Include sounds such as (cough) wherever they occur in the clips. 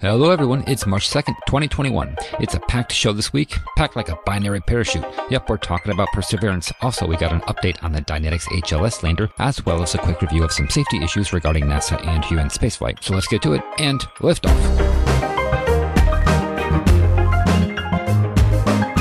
Hello, everyone. It's March 2nd, 2021. It's a packed show this week, packed like a binary parachute. Yep, we're talking about Perseverance. Also, we got an update on the Dynetics HLS lander, as well as a quick review of some safety issues regarding NASA and human spaceflight. So let's get to it and liftoff.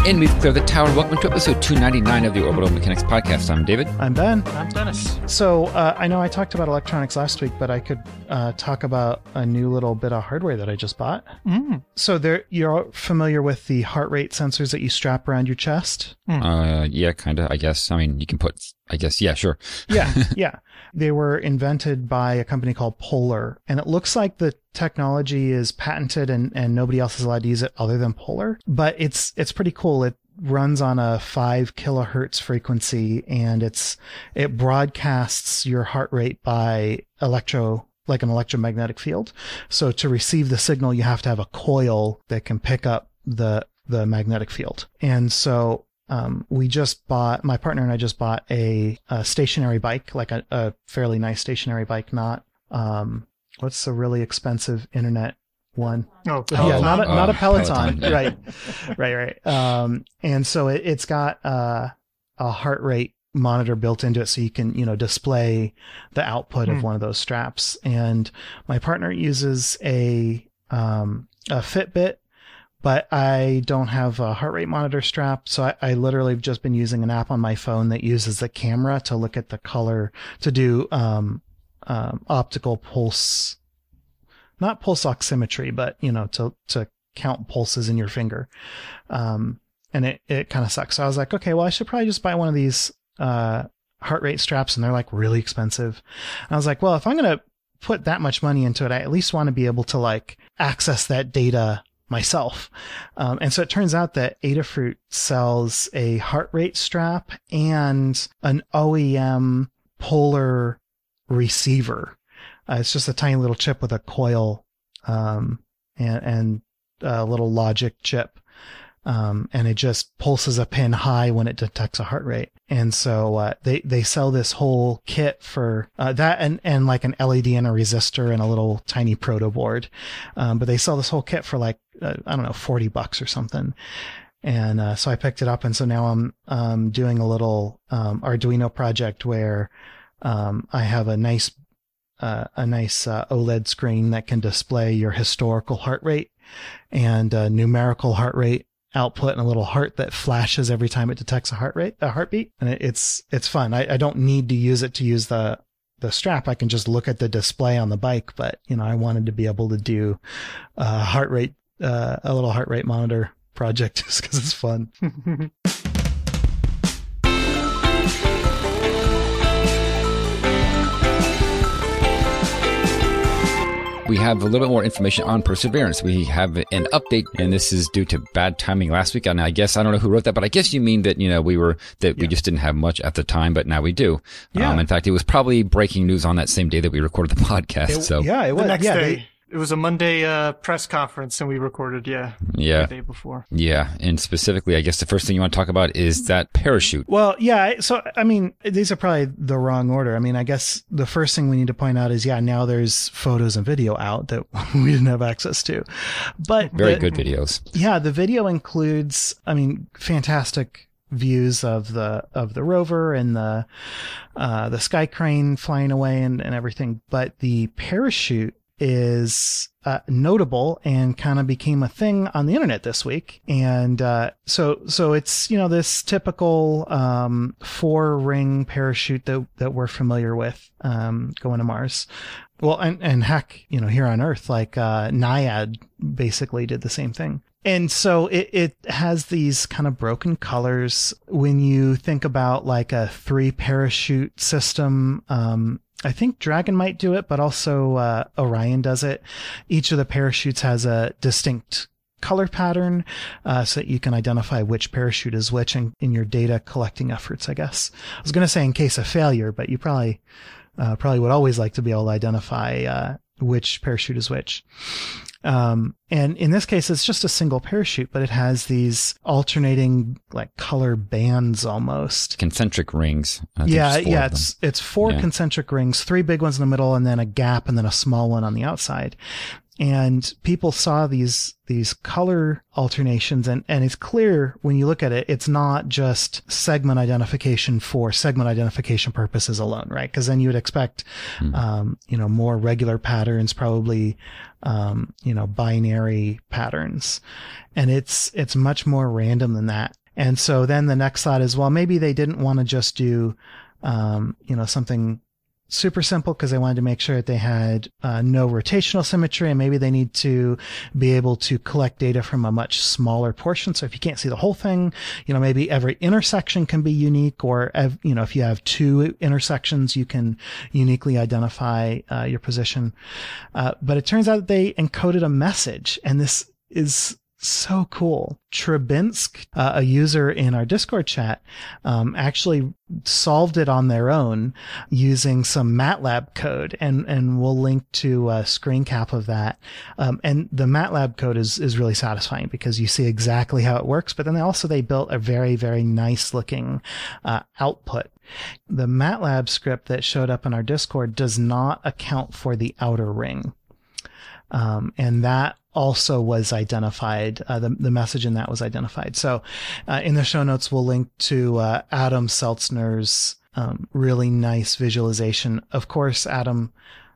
And we've cleared the tower. Welcome to episode 299 of the Orbital Mechanics Podcast. I'm David. I'm Ben. I'm Dennis. So uh, I know I talked about electronics last week, but I could uh, talk about a new little bit of hardware that I just bought. Mm. So there, you're familiar with the heart rate sensors that you strap around your chest? Uh, yeah, kind of, I guess. I mean, you can put, I guess, yeah, sure. Yeah, (laughs) yeah. They were invented by a company called Polar, and it looks like the technology is patented and, and nobody else is allowed to use it other than Polar. But it's it's pretty cool. It runs on a five kilohertz frequency, and it's it broadcasts your heart rate by electro like an electromagnetic field. So to receive the signal, you have to have a coil that can pick up the the magnetic field. And so um, we just bought my partner and I just bought a, a stationary bike, like a, a, fairly nice stationary bike, not um, what's the really expensive internet one? Oh, yeah, not a, Oh, not a Peloton, Peloton, right, right, right. Um, and so it, it's got uh, a heart rate monitor built into it, so you can you know display the output of Hmm. one of those straps. And my partner uses a um, a Fitbit but I don't have a heart rate monitor strap. So I, I literally have just been using an app on my phone that uses the camera to look at the color to do um, um, optical pulse, not pulse oximetry, but you know to to count pulses in your finger. Um, and it it kind of sucks. So I was like, okay, well I should probably just buy one of these uh, heart rate straps, and they're like really expensive. And I was like, well, if I'm gonna put that much money into it, I at least want to be able to like access that data myself. Um, and so it turns out that Adafruit sells a heart rate strap and an OEM polar receiver. Uh, it's just a tiny little chip with a coil um, and, and a little logic chip. Um, and it just pulses a pin high when it detects a heart rate. And so uh, they they sell this whole kit for uh, that and and like an LED and a resistor and a little tiny proto board. Um, but they sell this whole kit for like uh, I don't know forty bucks or something. And uh, so I picked it up, and so now I'm um, doing a little um, Arduino project where um, I have a nice uh, a nice uh, OLED screen that can display your historical heart rate and uh, numerical heart rate output and a little heart that flashes every time it detects a heart rate, a heartbeat. And it, it's, it's fun. I, I don't need to use it to use the, the strap. I can just look at the display on the bike, but you know, I wanted to be able to do a heart rate, uh, a little heart rate monitor project (laughs) just cause it's fun. (laughs) We have a little bit more information on Perseverance. We have an update, and this is due to bad timing last week. And I guess I don't know who wrote that, but I guess you mean that you know we were that we just didn't have much at the time, but now we do. Yeah. Um, in fact, it was probably breaking news on that same day that we recorded the (laughs) podcast. It- so yeah, it the was. next yeah, day. they- it was a Monday uh, press conference, and we recorded, yeah, yeah, the day before. yeah. And specifically, I guess the first thing you want to talk about is that parachute. Well, yeah. So, I mean, these are probably the wrong order. I mean, I guess the first thing we need to point out is, yeah, now there's photos and video out that (laughs) we didn't have access to. But Very the- good videos. Yeah, the video includes, I mean, fantastic views of the of the rover and the uh, the sky crane flying away and, and everything. But the parachute is uh, notable and kind of became a thing on the internet this week. And uh, so so it's you know this typical um, four ring parachute that that we're familiar with um, going to Mars. Well, and, and heck, you know, here on Earth, like uh, Naiad basically did the same thing. And so it, it has these kind of broken colors. When you think about like a three parachute system, um, I think Dragon might do it, but also uh, Orion does it. Each of the parachutes has a distinct color pattern uh, so that you can identify which parachute is which in, in your data collecting efforts, I guess. I was going to say in case of failure, but you probably uh, probably would always like to be able to identify uh, which parachute is which. Um, and in this case, it's just a single parachute, but it has these alternating like color bands almost. Concentric rings. Yeah, yeah, it's it's four Yeah. concentric rings, three big ones in the middle, and then a gap, and then a small one on the outside. and people saw these these color alternations and, and it's clear when you look at it it's not just segment identification for segment identification purposes alone right because then you would expect mm. um, you know more regular patterns probably um, you know binary patterns. And it's it's much more random than that. And so then the next thought is well maybe they didn't want to just do um, you know something super simple because they wanted to make sure that they had uh, no rotational symmetry and maybe they need to be able to collect data from a much smaller portion. So if you can't see the whole thing, you know, maybe every intersection can be unique or, you know, if you have two intersections, you can uniquely identify uh, your position. Uh, but it turns out that they encoded a message and this is so cool. trbinsc, uh, a user in our Discord chat, um, actually solved it on their own using some MATLAB code, and and we'll link to a screen cap of that. Um, and the MATLAB code is is really satisfying because you see exactly how it works. But then they also they built a very very nice looking uh, output. The MATLAB script that showed up in our Discord does not account for the outer ring. Um, and that also was identified. Uh, the, the message in that was identified. So, uh, in the show notes, we'll link to uh, Adam Steltzner's um, really nice visualization. Of course, Adam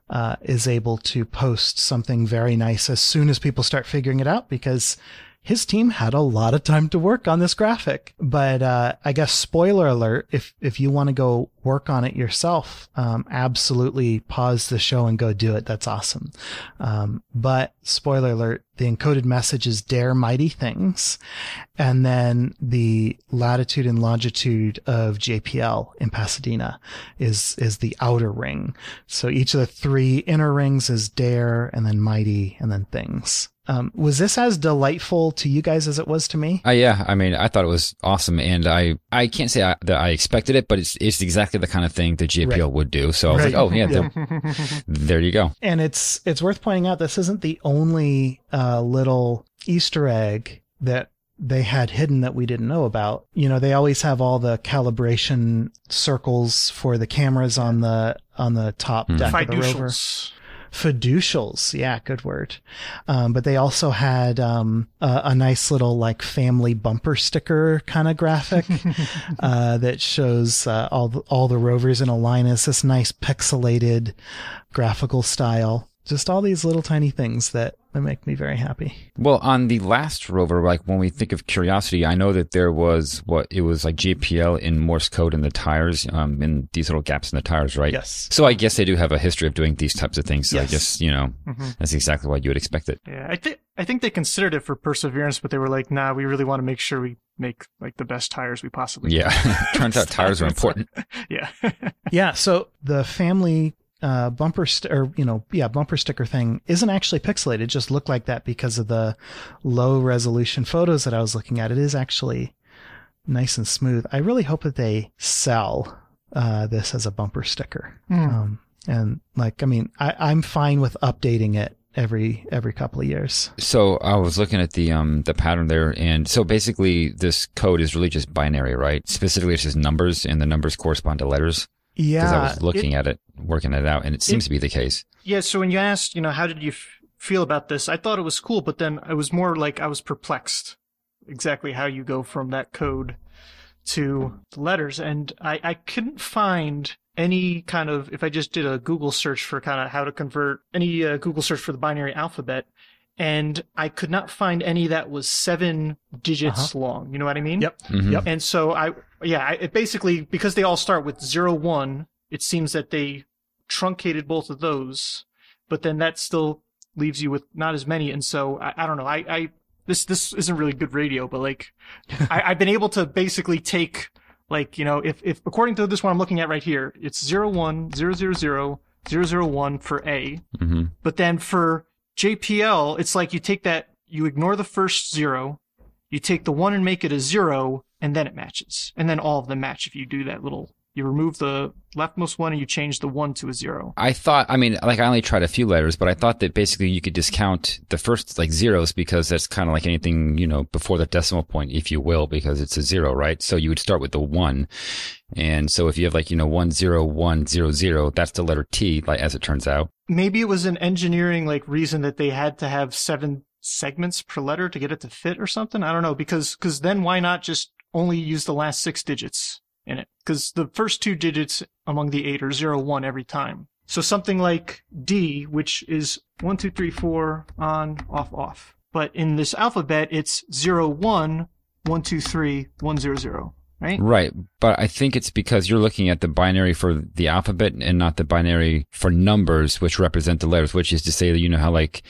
uh, is able to post something very nice as soon as people start figuring it out because his team had a lot of time to work on this graphic. But uh, I guess spoiler alert: if if you want to go work on it yourself, um, absolutely pause the show and go do it. That's awesome. Um, but spoiler alert: the encoded message is "Dare mighty things," and then the latitude and longitude of JPL in Pasadena is is the outer ring. So each of the three inner rings is "Dare," and then "Mighty," and then "Things." Um, was this as delightful to you guys as it was to me? Uh, yeah, I mean, I thought it was awesome, and I I can't say I, that I expected it, but it's it's exactly the kind of thing that JPL right. would do. So I was right. like, oh yeah, yeah. (laughs) there you go. And it's it's worth pointing out this isn't the only uh, little Easter egg that they had hidden that we didn't know about. You know, they always have all the calibration circles for the cameras on the on the top mm. deck of the rover fiducials. Yeah, good word. Um, but they also had um, a, a, nice little like family bumper sticker kind of graphic (laughs) uh, that shows uh, all the, all the rovers in a line. It's this nice pixelated graphical style just all these little tiny things that, that make me very happy. Well, on the last rover, like when we think of Curiosity, I know that there was what it was like JPL in Morse code in the tires, um, in these little gaps in the tires, right? Yes. So I guess they do have a history of doing these types of things. So yes. I guess you know mm-hmm. that's exactly what you would expect it. Yeah, I think I think they considered it for Perseverance, but they were like, "Nah, we really want to make sure we make like the best tires we possibly." Yeah, (laughs) turns out tires are (laughs) important. (laughs) yeah. yeah. So the family uh, bumper st- or you know yeah bumper sticker thing isn't actually pixelated. It just looked like that because of the low resolution photos that I was looking at. It is actually nice and smooth. I really hope that they sell uh, this as a bumper sticker. Mm. Um, and like I mean I, I'm fine with updating it every every couple of years. So I was looking at the um the pattern there, and so basically this code is really just binary, right? Specifically, it's just numbers, and the numbers correspond to letters. Yeah, because I was looking it, at it, working it out, and it seems it, to be the case. Yeah. So when you asked, you know, how did you f- feel about this? I thought it was cool, but then I was more like I was perplexed exactly how you go from that code to the letters, and I I couldn't find any kind of if I just did a Google search for kind of how to convert any uh, Google search for the binary alphabet, and I could not find any that was seven digits uh-huh. long. You know what I mean? Yep. Mm-hmm. Yep. And so I, yeah, I, it basically because they all start with zero one, it seems that they truncated both of those, but then that still leaves you with not as many. And so I, I don't know. I, I this this isn't really good radio, but like (laughs) I, I've been able to basically take like you know if if according to this one I'm looking at right here, it's zero one zero zero zero zero zero one for A, mm-hmm. but then for JPL, it's like you take that, you ignore the first zero, you take the one and make it a zero, and then it matches. And then all of them match if you do that little you remove the leftmost one and you change the one to a zero. I thought, I mean, like I only tried a few letters, but I thought that basically you could discount the first like zeros because that's kind of like anything, you know, before the decimal point, if you will, because it's a zero, right? So you would start with the one. And so if you have like, you know, one zero one zero zero, that's the letter T, like as it turns out. maybe it was an engineering like reason that they had to have seven segments per letter to get it to fit or something. I don't know because because then why not just only use the last six digits in it? Because the first two digits among the eight are zero one every time. So something like D, which is one two three four on off off, but in this alphabet it's zero one one two three one zero zero. Right? Right. But I think it's because you're looking at the binary for the alphabet and not the binary for numbers, which represent the letters, which is to say that, you know, how like,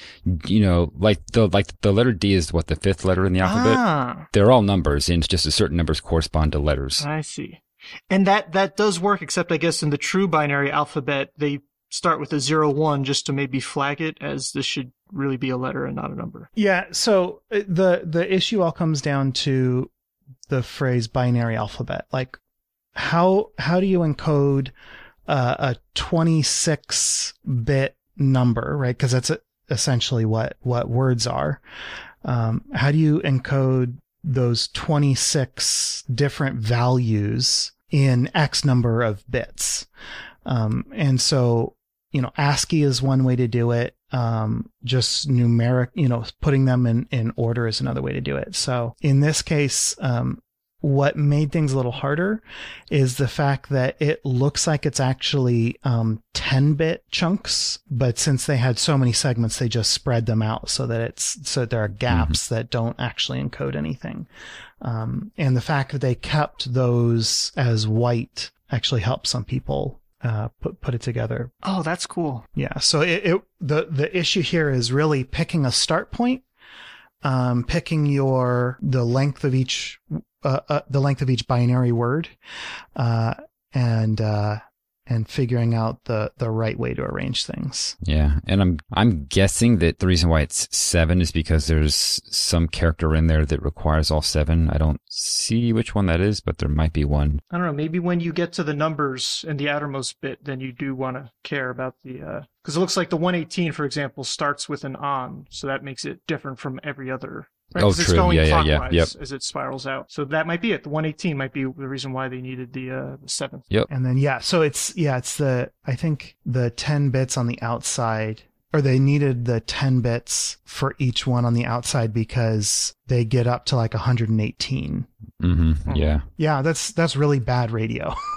you know, like the, like the letter D is what the fifth letter in the alphabet. Ah, They're all numbers and it's just a certain numbers correspond to letters. I see. And that that does work, except I guess in the true binary alphabet they start with a zero one just to maybe flag it as this should really be a letter and not a number. Yeah. So uh, the the issue all comes down to the phrase binary alphabet. Like, how how do you encode uh, a 26 bit number, right? Because that's essentially what what words are. Um, how do you encode those 26 different values in X number of bits? Um, and so, you know, ASCII is one way to do it. Um, just numeric, you know, putting them in, in order is another way to do it. So in this case, um, what made things a little harder is the fact that it looks like it's actually um, 10 bit chunks, but since they had so many segments, they just spread them out so that it's so there are gaps that don't actually encode anything. Um, and the fact that they kept those as white actually helped some people uh, put put it together. Oh, that's cool. Yeah. So it, it the the issue here is really picking a start point, um, picking your the length of each uh, uh, the length of each binary word, uh, and uh, and figuring out the the right way to arrange things. Yeah, and I'm I'm guessing that the reason why it's seven is because there's some character in there that requires all seven. I don't see which one that is, but there might be one. I don't know. Maybe when you get to the numbers in the outermost bit, then you do want to care about the uh because it looks like the 118, for example, starts with an on, so that makes it different from every other. Right? Oh, 'Cause It's true. going Yeah, yeah, yeah. clockwise Yep. as it spirals out. So that might be it. The 118 might be the reason why they needed the uh, the seventh. Yep. And then yeah, so it's yeah, it's the I think the 10 bits on the outside or they needed the 10 bits for each one on the outside because they get up to like 118. Mm-hmm. Yeah. Yeah, that's that's really bad radio. (laughs)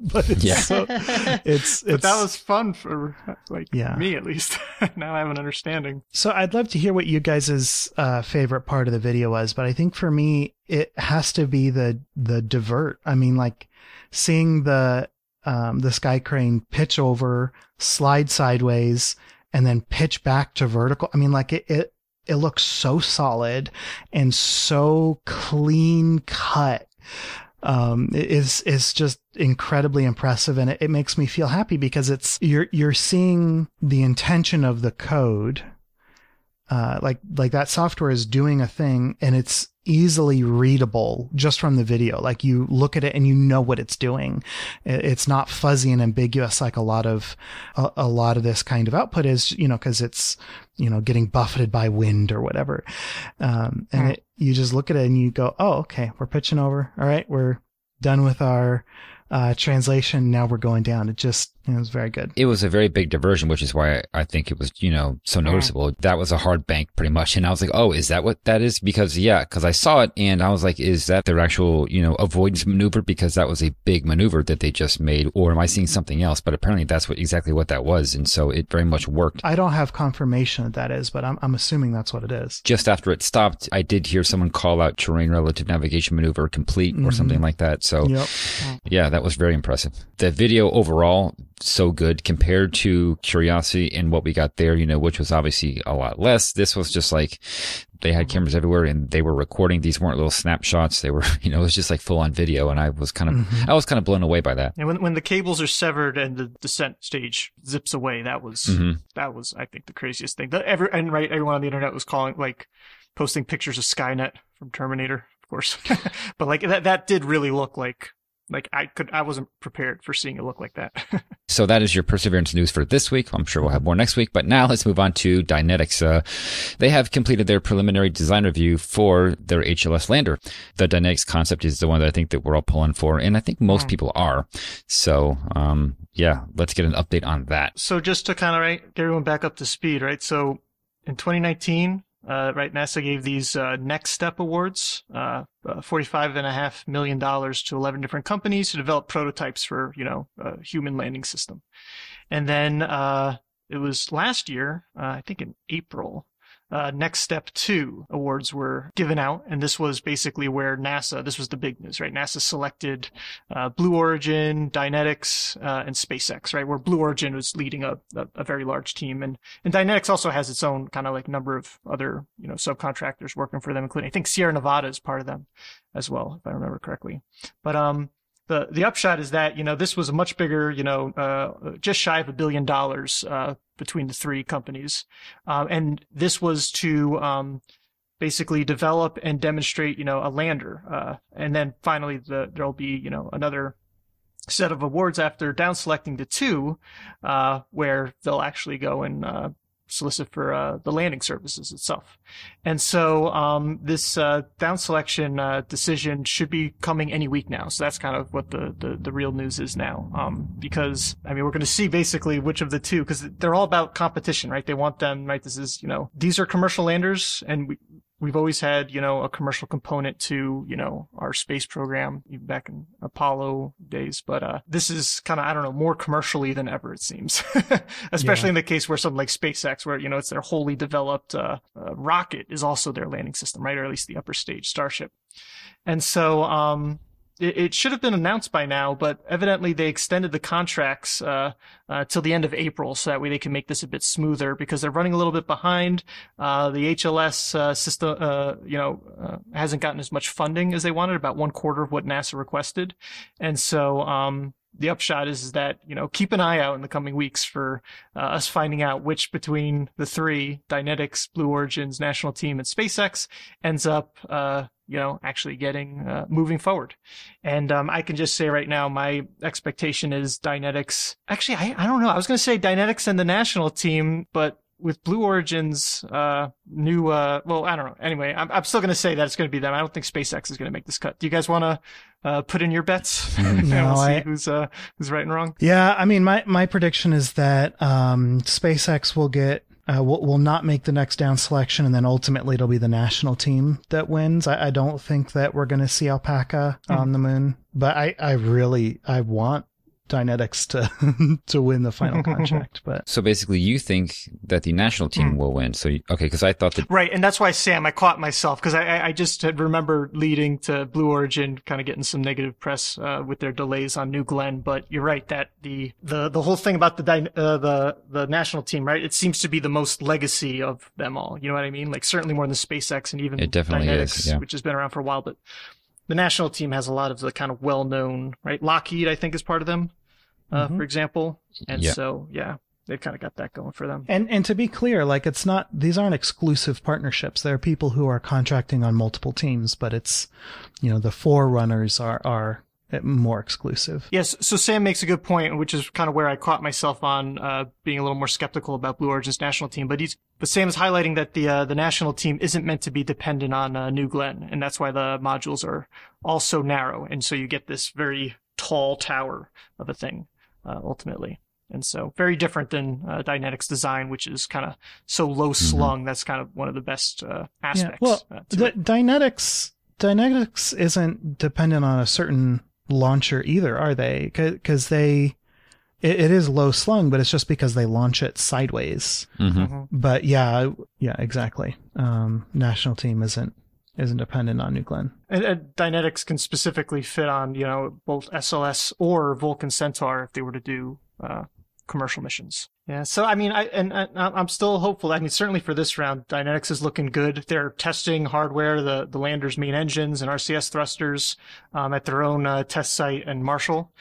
but it's Yeah. so, it's (laughs) But that was fun for like Yeah. me at least. (laughs) now I have an understanding. So I'd love to hear what you guys' uh, favorite part of the video was, but I think for me it has to be the the divert. I mean, like seeing the um, the sky crane pitch over, slide sideways, and then pitch back to vertical. I mean, like it it it looks so solid and so clean cut. Um, it is is just incredibly impressive, and it, it makes me feel happy because it's you're you're seeing the intention of the code uh, like like that software is doing a thing and it's easily readable just from the video. Like you look at it and you know what it's doing. It's not fuzzy and ambiguous like a lot of a, a lot of this kind of output is. You know, because it's you know getting buffeted by wind or whatever. Um, and it, you just look at it and you go, oh, okay, we're pitching over. All right, we're done with our uh, translation. Now we're going down. It just it was very good. It was a very big diversion, which is why I, think it was, you know, so noticeable. That was a hard bank pretty much. And I was like, oh, is that what that is? Because yeah, because I saw it and I was like, is that their actual, you know, avoidance maneuver? Because that was a big maneuver that they just made. Or am I seeing something else? But apparently that's what exactly what that was. And so it very much worked. I don't have confirmation that that is, but I'm I'm assuming that's what it is. Just after it stopped, I did hear someone call out terrain relative navigation maneuver complete or Mhm. something like that. So Yep. Yeah, that was very impressive. The video overall, so good compared to Curiosity and what we got there, you know, which was obviously a lot less. This was just like they had cameras everywhere and they were recording. These weren't little snapshots. They were, (laughs) you know, it was just like full on video. And I was kind of, Mhm. I was kind of blown away by that. And when when the cables are severed and the descent stage zips away, that was hmm that was I think the craziest thing. The, every and right, everyone on the internet was calling like posting pictures of Skynet from Terminator, of course. (laughs) but like that that did really look like like I could, I wasn't prepared for seeing it look like that. (laughs) so that is your Perseverance news for this week. I'm sure we'll have more next week, but now let's move on to Dynetics. Uh, they have completed their preliminary design review for their HLS lander. The Dynetics concept is the one that I think that we're all pulling for, and I think most mm. people are. So, um, yeah, let's get an update on that. So just to kind of right, get everyone back up to speed, right? So in 2019, uh, right, NASA gave these uh, Next Step Awards, uh, uh $45.5 million to 11 different companies to develop prototypes for, you know, a human landing system. And then uh, it was last year, uh, I think in April, uh, Next Step 2 awards were given out. And this was basically where NASA, this was the big news, right? NASA selected uh, Blue Origin, Dynetics, uh, and SpaceX, right? Where Blue Origin was leading a, a, a very large team. And, and Dynetics also has its own kind of like number of other, you know, subcontractors working for them, including, I think Sierra Nevada is part of them as well, if I remember correctly. But, um, the the upshot is that you know this was a much bigger you know uh, just shy of a billion dollars uh, between the three companies, um, and this was to um, basically develop and demonstrate you know a lander, uh, and then finally the, there'll be you know another set of awards after down selecting to two, uh, where they'll actually go and uh, solicit for uh, the landing services itself. And so um, this uh, down selection uh, decision should be coming any week now. So that's kind of what the, the, the real news is now. Um, because, I mean, we're going to see basically which of the two, because they're all about competition, right? They want them, right? This is, you know, these are commercial landers and we, we've always had, you know, a commercial component to, you know, our space program, even back in Apollo days. But uh, this is kind of, I don't know, more commercially than ever, it seems. (laughs) Especially yeah. in the case where something like SpaceX, where, you know, it's their wholly developed uh, uh, rocket is also their landing system, right? Or at least the upper stage Starship. And so, um, it, should have been announced by now, but evidently they extended the contracts uh, uh, till the end of April, so that way they can make this a bit smoother because they're running a little bit behind. Uh, the HLS uh, system, uh, you know, uh, hasn't gotten as much funding as they wanted, about one quarter of what NASA requested, and so. Um, the upshot is, is that you know keep an eye out in the coming weeks for us finding out which between the three Dynetics, Blue Origin's national team, and SpaceX ends up you know, actually getting uh, moving forward. And um, I can just say right now, my expectation is Dynetics. Actually, I, I don't know. I was going to say Dynetics and the national team, but with Blue Origin's uh, new, uh, well, I don't know. Anyway, I'm, I'm still going to say that it's going to be them. I don't think SpaceX is going to make this cut. Do you guys want to uh, put in your bets? (laughs) no, we'll I, who's uh, who's right and wrong. Yeah, I mean, my my prediction is that um, SpaceX will get uh, will, will not make the next down selection, and then ultimately it'll be the national team that wins. I, I don't think that we're going to see Alpaca mm. on the moon, but I, I really I want Dynetics to (laughs) to win the final (laughs) contract. But so basically, you think that the national team mm. will win. So you, okay, because I thought that right, and that's why Sam, I caught myself because I I just had remember leading to Blue Origin kind of getting some negative press uh, with their delays on New Glenn. But you're right that the the the whole thing about the uh, the the national team, right? It seems to be the most legacy of them all. You know what I mean? Like certainly more than SpaceX and even it definitely Dynetics, is, yeah. which has been around for a while, but the national team has a lot of the kind of well-known, right? Lockheed, I think, is part of them, uh, mm-hmm. for example. And yeah. so, yeah, they've kind of got that going for them. And and to be clear, like it's not these aren't exclusive partnerships. There are people who are contracting on multiple teams, but it's you know the forerunners are are more exclusive. Yes. So Sam makes a good point, which is kind of where I caught myself on uh, being a little more skeptical about Blue Origin's national team. But he's but Sam is highlighting that the uh, the national team isn't meant to be dependent on uh, New Glenn, and that's why the modules are all so narrow, and so you get this very tall tower of a thing uh, ultimately. And so very different than uh, Dynetics design, which is kind of so low mm-hmm. slung. Mm-hmm. That's kind of one of the best uh, aspects. Yeah, well, the, Dynetics Dynetics isn't dependent on a certain launcher either, are they? Because they, it, it is low slung, but it's just because they launch it sideways. Mm-hmm. mm-hmm. But yeah, yeah, exactly. Um, national team isn't isn't dependent on New Glenn. And, and, Dynetics can specifically fit on you know both SLS or Vulcan Centaur if they were to do uh, commercial missions. Yeah, so I mean, I and, and, I'm still hopeful. I mean, certainly for this round, Dynetics is looking good. They're testing hardware, the the lander's main engines and RCS thrusters um, at their own uh, test site in Marshall,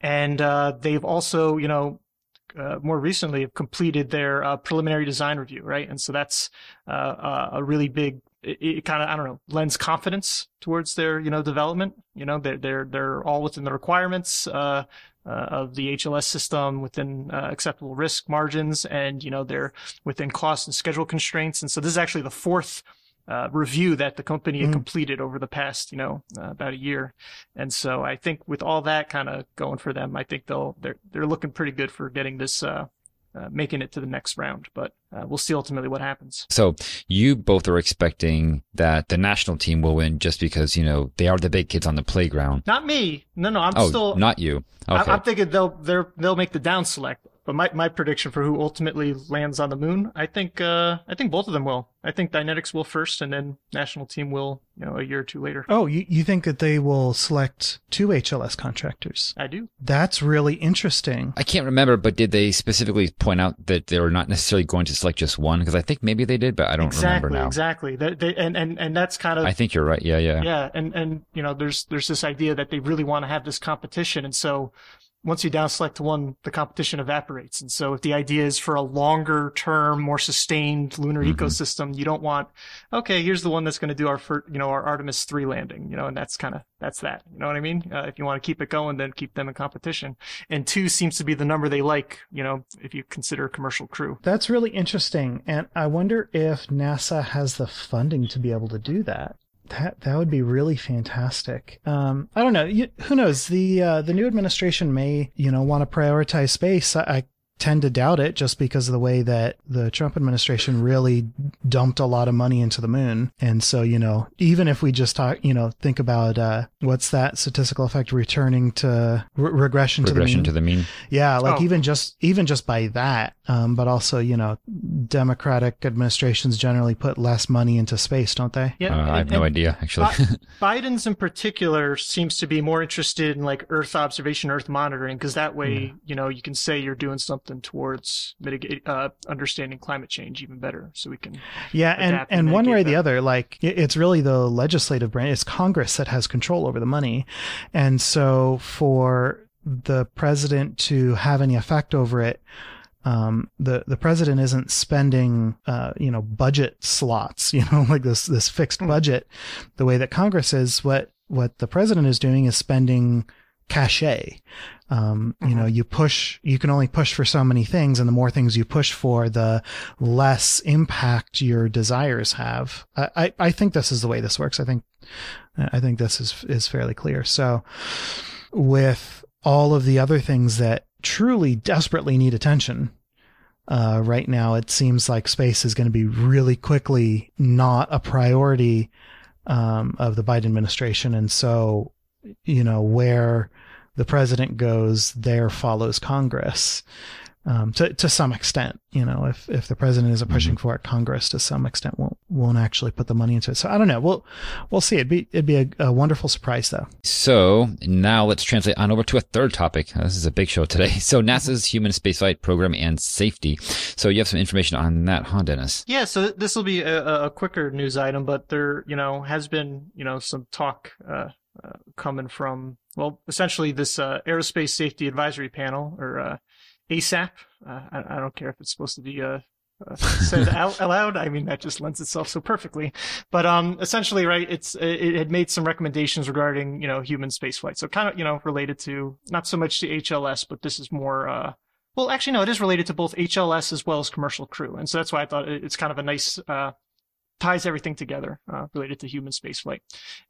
and uh, they've also, you know, uh, more recently have completed their uh, preliminary design review, right? And so that's uh, a really big. It, it kind of I don't know lends confidence towards their you know development. You know they're they're they're all within the requirements. Uh, uh, of the HLS system within uh, acceptable risk margins, and you know they're within cost and schedule constraints. And so this is actually the fourth uh, review that the company had mm. completed over the past, you know, uh, about a year. And so I think with all that kind of going for them, I think they'll they're they're looking pretty good for getting this uh, uh, making it to the next round. But uh, we'll see ultimately what happens. So you both are expecting that the national team will win just because you know they are the big kids on the playground. Not me. No, no. I'm oh, still not you. Okay. I, am thinking they'll they'll they'll make the down select. But my, my prediction for who ultimately lands on the moon, I think uh, I think both of them will. I think Dynetics will first, and then national team will, you know, a year or two later. Oh, you, you think that they will select two HLS contractors? I do. That's really interesting. I can't remember, but did they specifically point out that they were not necessarily going to select just one? Because I think maybe they did, but I don't exactly, remember now. Exactly. They, they, and and and that's kind of. I think you're right. Yeah, yeah. Yeah, and and you know, there's there's this idea that they really want to have this competition, and so once you down select one, the competition evaporates. And so if the idea is for a longer term, more sustained lunar mm-hmm. ecosystem, you don't want, okay, here's the one that's going to do our, first, you know, our Artemis 3 landing, you know, and that's kind of, that's that. You know what I mean? Uh, if you want to keep it going, then keep them in competition. And two seems to be the number they like, you know, if you consider commercial crew. That's really interesting. And I wonder if NASA has the funding to be able to do that. That that would be really fantastic. Um, I don't know. You, who knows? The uh, the new administration may you know want to prioritize space. I, I tend to doubt it just because of the way that the Trump administration really dumped a lot of money into the moon. And so, you know, even if we just talk, you know, think about uh, what's that statistical effect returning to re- regression, regression to the mean. To the mean. Yeah, like oh. even just even just by that, um, but also, you know, Democratic administrations generally put less money into space, don't they? Yeah, uh, I have no idea actually. (laughs) Biden's in particular seems to be more interested in like Earth observation, Earth monitoring, because that way, yeah. you know, you can say you're doing something towards mitigate uh, understanding climate change even better, so we can yeah, and and, one way or the other, like it's really the legislative branch, it's Congress that has control over the money, and so for the president to have any effect over it. Um, the the president isn't spending uh, you know budget slots (laughs) you know like this this fixed hmm. budget the way that Congress is what what the president is doing is spending cachet um, you know, mm-hmm. you push, you can only push for so many things, and the more things you push for, the less impact your desires have. I, I, I think this is the way this works. I think, I think this is is fairly clear. So, with all of the other things that truly desperately need attention, uh, right now, it seems like space is going to be really quickly not a priority um, of the Biden administration, and so you know where the president goes, there follows Congress. Um, to to some extent, you know, if if the president isn't pushing mm-hmm. for it, Congress to some extent won't won't actually put the money into it. So I don't know. We'll we'll see. It'd be it'd be a, a wonderful surprise though. So now let's translate on over to a third topic. This is a big show today. (laughs) So NASA's human spaceflight program and safety. So you have some information on that, huh, Dennis? Yeah. So this will be a, a quicker news item, but there, you know, has been you know some talk. Uh, uh, coming from, well, essentially this uh, Aerospace Safety Advisory Panel, or uh, ASAP. Uh, I, I, don't care if it's supposed to be uh, uh, said (laughs) out aloud. I mean, that just lends itself so perfectly. But um, essentially, right, it's it had made some recommendations regarding you know human spaceflight. So kind of you know related to not so much to HLS, but this is more. well, actually, no, it is related to both HLS as well as commercial crew, and so that's why I thought it's kind of a nice ties everything together uh, related to human spaceflight.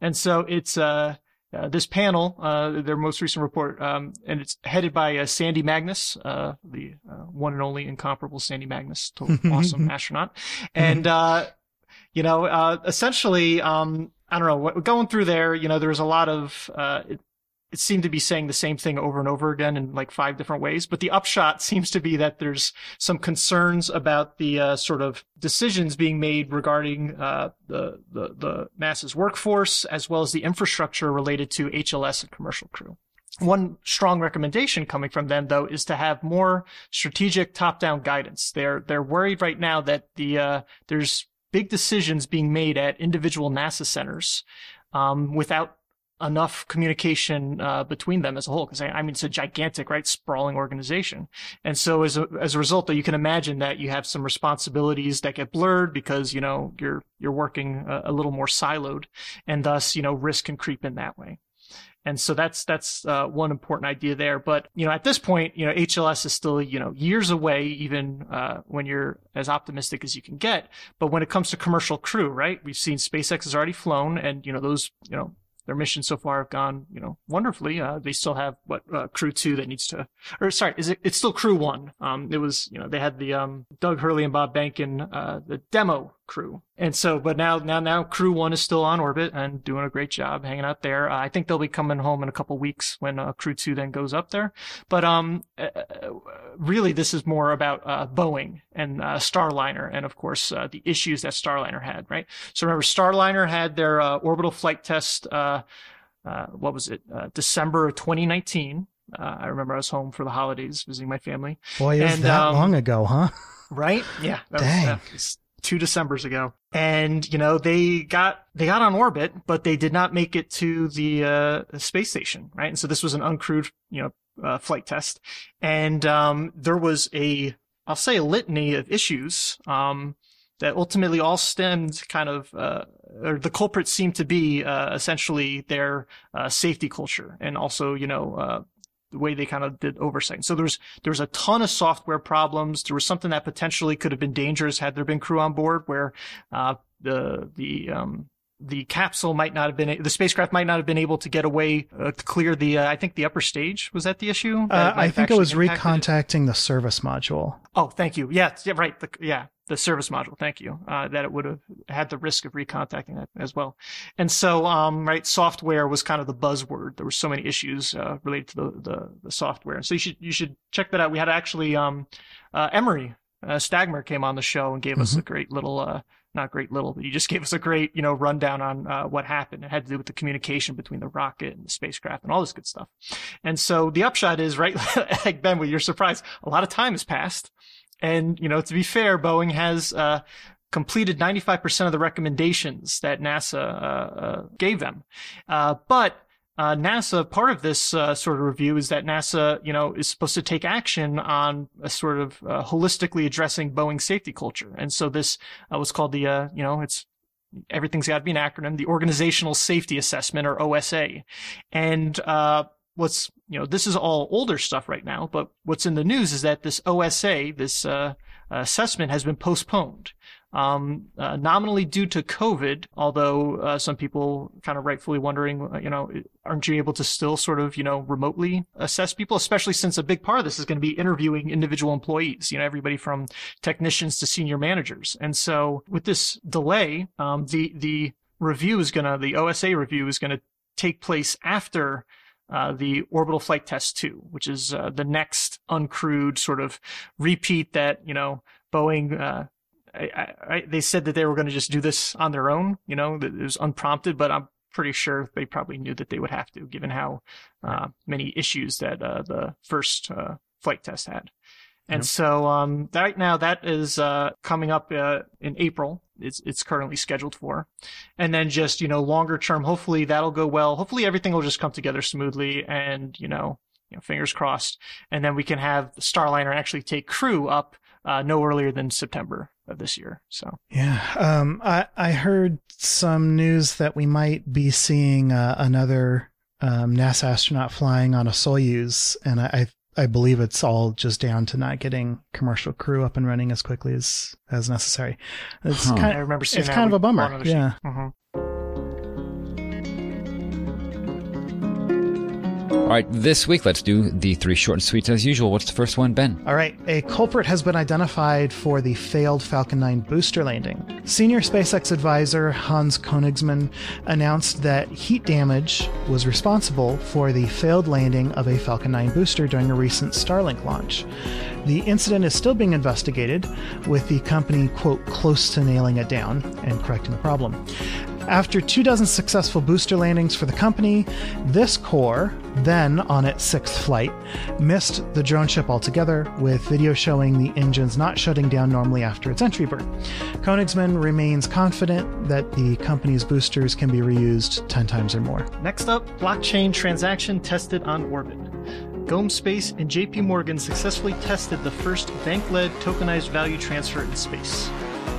And so it's uh, uh, this panel, uh, their most recent report, um, and it's headed by uh, Sandy Magnus, uh, the one and only incomparable Sandy Magnus, total (laughs) awesome astronaut. And, you know, essentially, um, I don't know, going through there, you know, there was a lot of, it, it seemed to be saying the same thing over and over again in like five different ways. But the upshot (laughs) seems to be that there's some concerns about the uh, sort of decisions being made regarding uh, the, the the NASA's workforce as well as the infrastructure related to HLS and commercial crew. One strong recommendation coming from them, though, is to have more strategic top-down guidance. They're they're worried right now that the uh, there's big decisions being made at individual NASA centers um, without enough communication uh, between them as a whole. Because I, I, mean, it's a gigantic, right, sprawling organization, and so as a as a result, though, you can imagine that you have some responsibilities that get blurred because you know you're you're working a, a little more siloed, and thus you know risk can creep in that way. And so that's that's uh, one important idea there. But you know, at this point, you know, HLS is still you know years away, even uh, when you're as optimistic as you can get. But when it comes to commercial crew, right? We've seen SpaceX has already flown, and you know those you know their missions so far have gone, you know, wonderfully. Uh, they still have what uh, crew two that needs to, or sorry, is it? It's still crew one. Um, it was, you know, they had the um, Doug Hurley and Bob Behnken, uh, the demo crew. And so, but now, now, now crew one is still on orbit and doing a great job hanging out there. Uh, I think they'll be coming home in a couple weeks when uh, crew two then goes up there. But, um, uh, really this is more about, uh, Boeing and, uh, Starliner and of course, uh, the issues that Starliner had, right? So remember, Starliner had their, orbital flight test, what was it? December of 2019. I remember I was home for the holidays visiting my family. Boy, is and, that um, long ago, huh? Right? Yeah. Dang. Was, two Decembers ago. And, you know, they got, they got on orbit, but they did not make it to the, uh, space station, right? And so this was an uncrewed, you know, uh, flight test. And, um, there was a, I'll say a litany of issues, um, that ultimately all stemmed kind of, uh, or the culprits seemed to be, uh, essentially their, uh, safety culture and also, you know, uh, the way they kind of did oversight. So there's there's a ton of software problems. There was something that potentially could have been dangerous had there been crew on board, where uh, the the um, the capsule might not have been the spacecraft might not have been able to get away uh, to clear the uh, I think the upper stage was that the issue. Uh, I think it was recontacting the service module. Oh, thank you. Yeah, yeah, right. The, yeah, the service module. Thank you. Uh, that it would have had the risk of recontacting that as well. And so, um, right, software was kind of the buzzword. There were so many issues uh, related to the, the, the software. So you should you should check that out. We had actually um, uh, Emory uh, Stagmer came on the show and gave mm-hmm. us a great little. Uh, not great little, but he just (laughs) gave us a great, you know, rundown on uh, what happened. It had to do with the communication between the rocket and the spacecraft and all this good stuff. And so the upshot is, right, (laughs) like Ben, with your surprise, a lot of time has passed. And, you know, to be fair, Boeing has, uh, completed 95% of the recommendations that NASA, uh, uh, gave them. Uh, but, uh, NASA, part of this uh, sort of review is that NASA, you know, is supposed to take action on a sort of holistically addressing Boeing safety culture. And so this was called the, you know, it's everything's got to be an acronym, the Organizational Safety Assessment or OSA. And uh, what's you know this is all older stuff right now but what's in the news is that this osa this uh, assessment has been postponed um, uh, nominally due to covid although uh, some people kind of rightfully wondering uh, you know aren't you able to still sort of you know remotely assess people especially since a big part of this is going to be interviewing individual employees you know everybody from technicians to senior managers. And so with this delay um, the the review is going to the osa review is going to take place after uh, the orbital flight test 2 which is uh, the next uncrewed sort of repeat that you know boeing uh, I, I, they said that they were going to just do this on their own you know it was unprompted but i'm pretty sure they probably knew that they would have to given how uh, many issues that uh, the first flight test had. And so um, right now that is coming up in april it's it's currently scheduled for. And then just, you know, longer term, hopefully that'll go well. Hopefully everything will just come together smoothly and, you know, you know fingers crossed. And then we can have Starliner actually take crew up uh, no earlier than September of this year. So yeah, um, I I heard some news that we might be seeing uh, another um, NASA astronaut flying on a Soyuz, and I, I I believe it's all just down to not getting commercial crew up and running as quickly as as necessary. It's huh. kind of, I remember seeing it's kind of a bummer. Yeah. Mm-hmm. All right, this week let's do the three short and sweet as usual. What's the first one, Ben? All right, a culprit has been identified for the failed Falcon 9 booster landing. Senior SpaceX advisor Hans Koenigsmann announced that heat damage was responsible for the failed landing of a Falcon 9 booster during a recent Starlink launch. The incident is still being investigated, with the company, quote, close to nailing it down and correcting the problem. After two dozen successful booster landings for the company, this core, then on its sixth flight, missed the drone ship altogether, with video showing the engines not shutting down normally after its entry burn. Koenigsmann remains confident that the company's boosters can be reused 10 times or more. Next up, blockchain transaction tested on orbit. GomSpace and JP Morgan successfully tested the first bank led tokenized value transfer in space.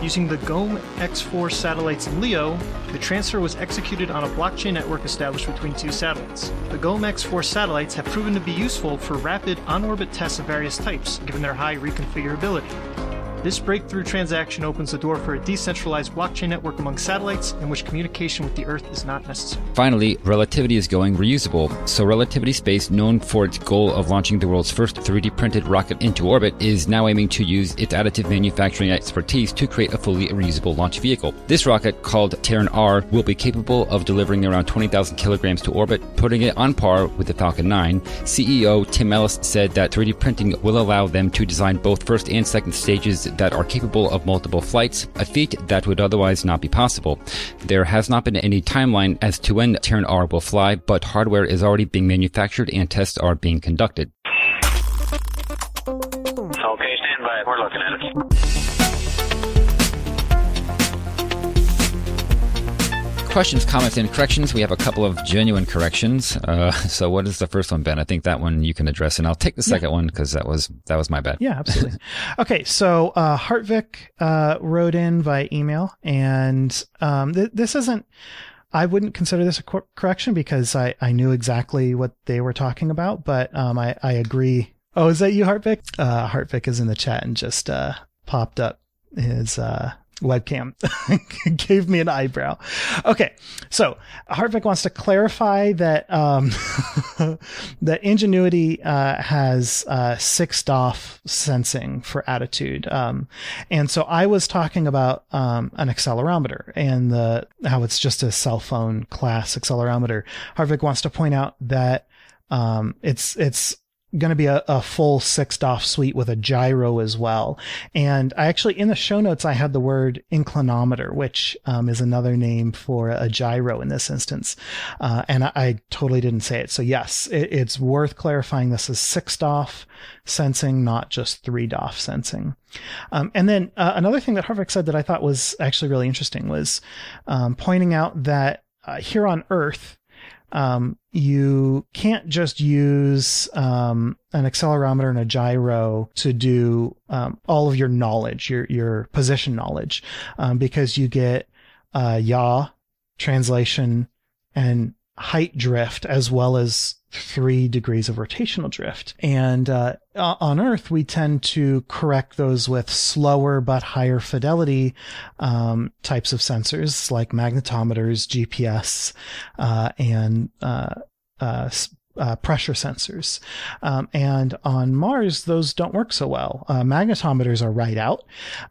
Using the GOME X4 satellites in LEO, the transfer was executed on a blockchain network established between two satellites. The GomX-4 satellites have proven to be useful for rapid on orbit tests of various types, given their high reconfigurability. This breakthrough transaction opens the door for a decentralized blockchain network among satellites in which communication with the Earth is not necessary. Finally, Relativity is going reusable. So, Relativity Space, known for its goal of launching the world's first 3D printed rocket into orbit, is now aiming to use its additive manufacturing expertise to create a fully reusable launch vehicle. This rocket, called Terran R, will be capable of delivering around 20,000 kilograms to orbit, putting it on par with the Falcon 9. CEO Tim Ellis said that 3D printing will allow them to design both first and second stages that are capable of multiple flights, a feat that would otherwise not be possible. There has not been any timeline as to when Terran R will fly, but hardware is already being manufactured and tests are being conducted. Okay, stand by. We're looking at it. Questions, comments, and corrections. We have a couple of genuine corrections. Uh, (laughs) so, what is the first one, Ben? I think that one you can address, and I'll take the second one because that was that was my bad. Yeah, absolutely. (laughs) okay, so uh, Hartvik uh, wrote in via email, and um, th- this isn't. I wouldn't consider this a cor- correction because I, I knew exactly what they were talking about, but um, I, I agree. Oh, is that you, Hartvik? Uh, Hartvik is in the chat and just uh, popped up his uh, webcam, (laughs) gave me an eyebrow. Okay, so Hartvik wants to clarify that um, (laughs) that Ingenuity uh, has uh, six DOF sensing for attitude, um, and so I was talking about um, an accelerometer and the how it's just a cell phone class accelerometer. Hartvik wants to point out that um, it's it's going to be a, a full six DOF suite with a gyro as well. And I actually, in the show notes, I had the word inclinometer, which um, is another name for a gyro in this instance. Uh, and I, I, totally didn't say it. So yes, it, it's worth clarifying this is six DOF sensing, not just three DOF sensing. Um, and then uh, another thing that Hartvik said that I thought was actually really interesting was um, pointing out that uh, here on Earth, um, you can't just use um, an accelerometer and a gyro to do um, all of your knowledge, your your position knowledge, um, because you get uh, yaw, translation, and height drift, as well as three degrees of rotational drift. And uh, on Earth, we tend to correct those with slower but higher fidelity um, types of sensors like magnetometers, GPS, uh, and uh, uh pressure sensors. Um, and on Mars, those don't work so well. Uh, magnetometers are right out.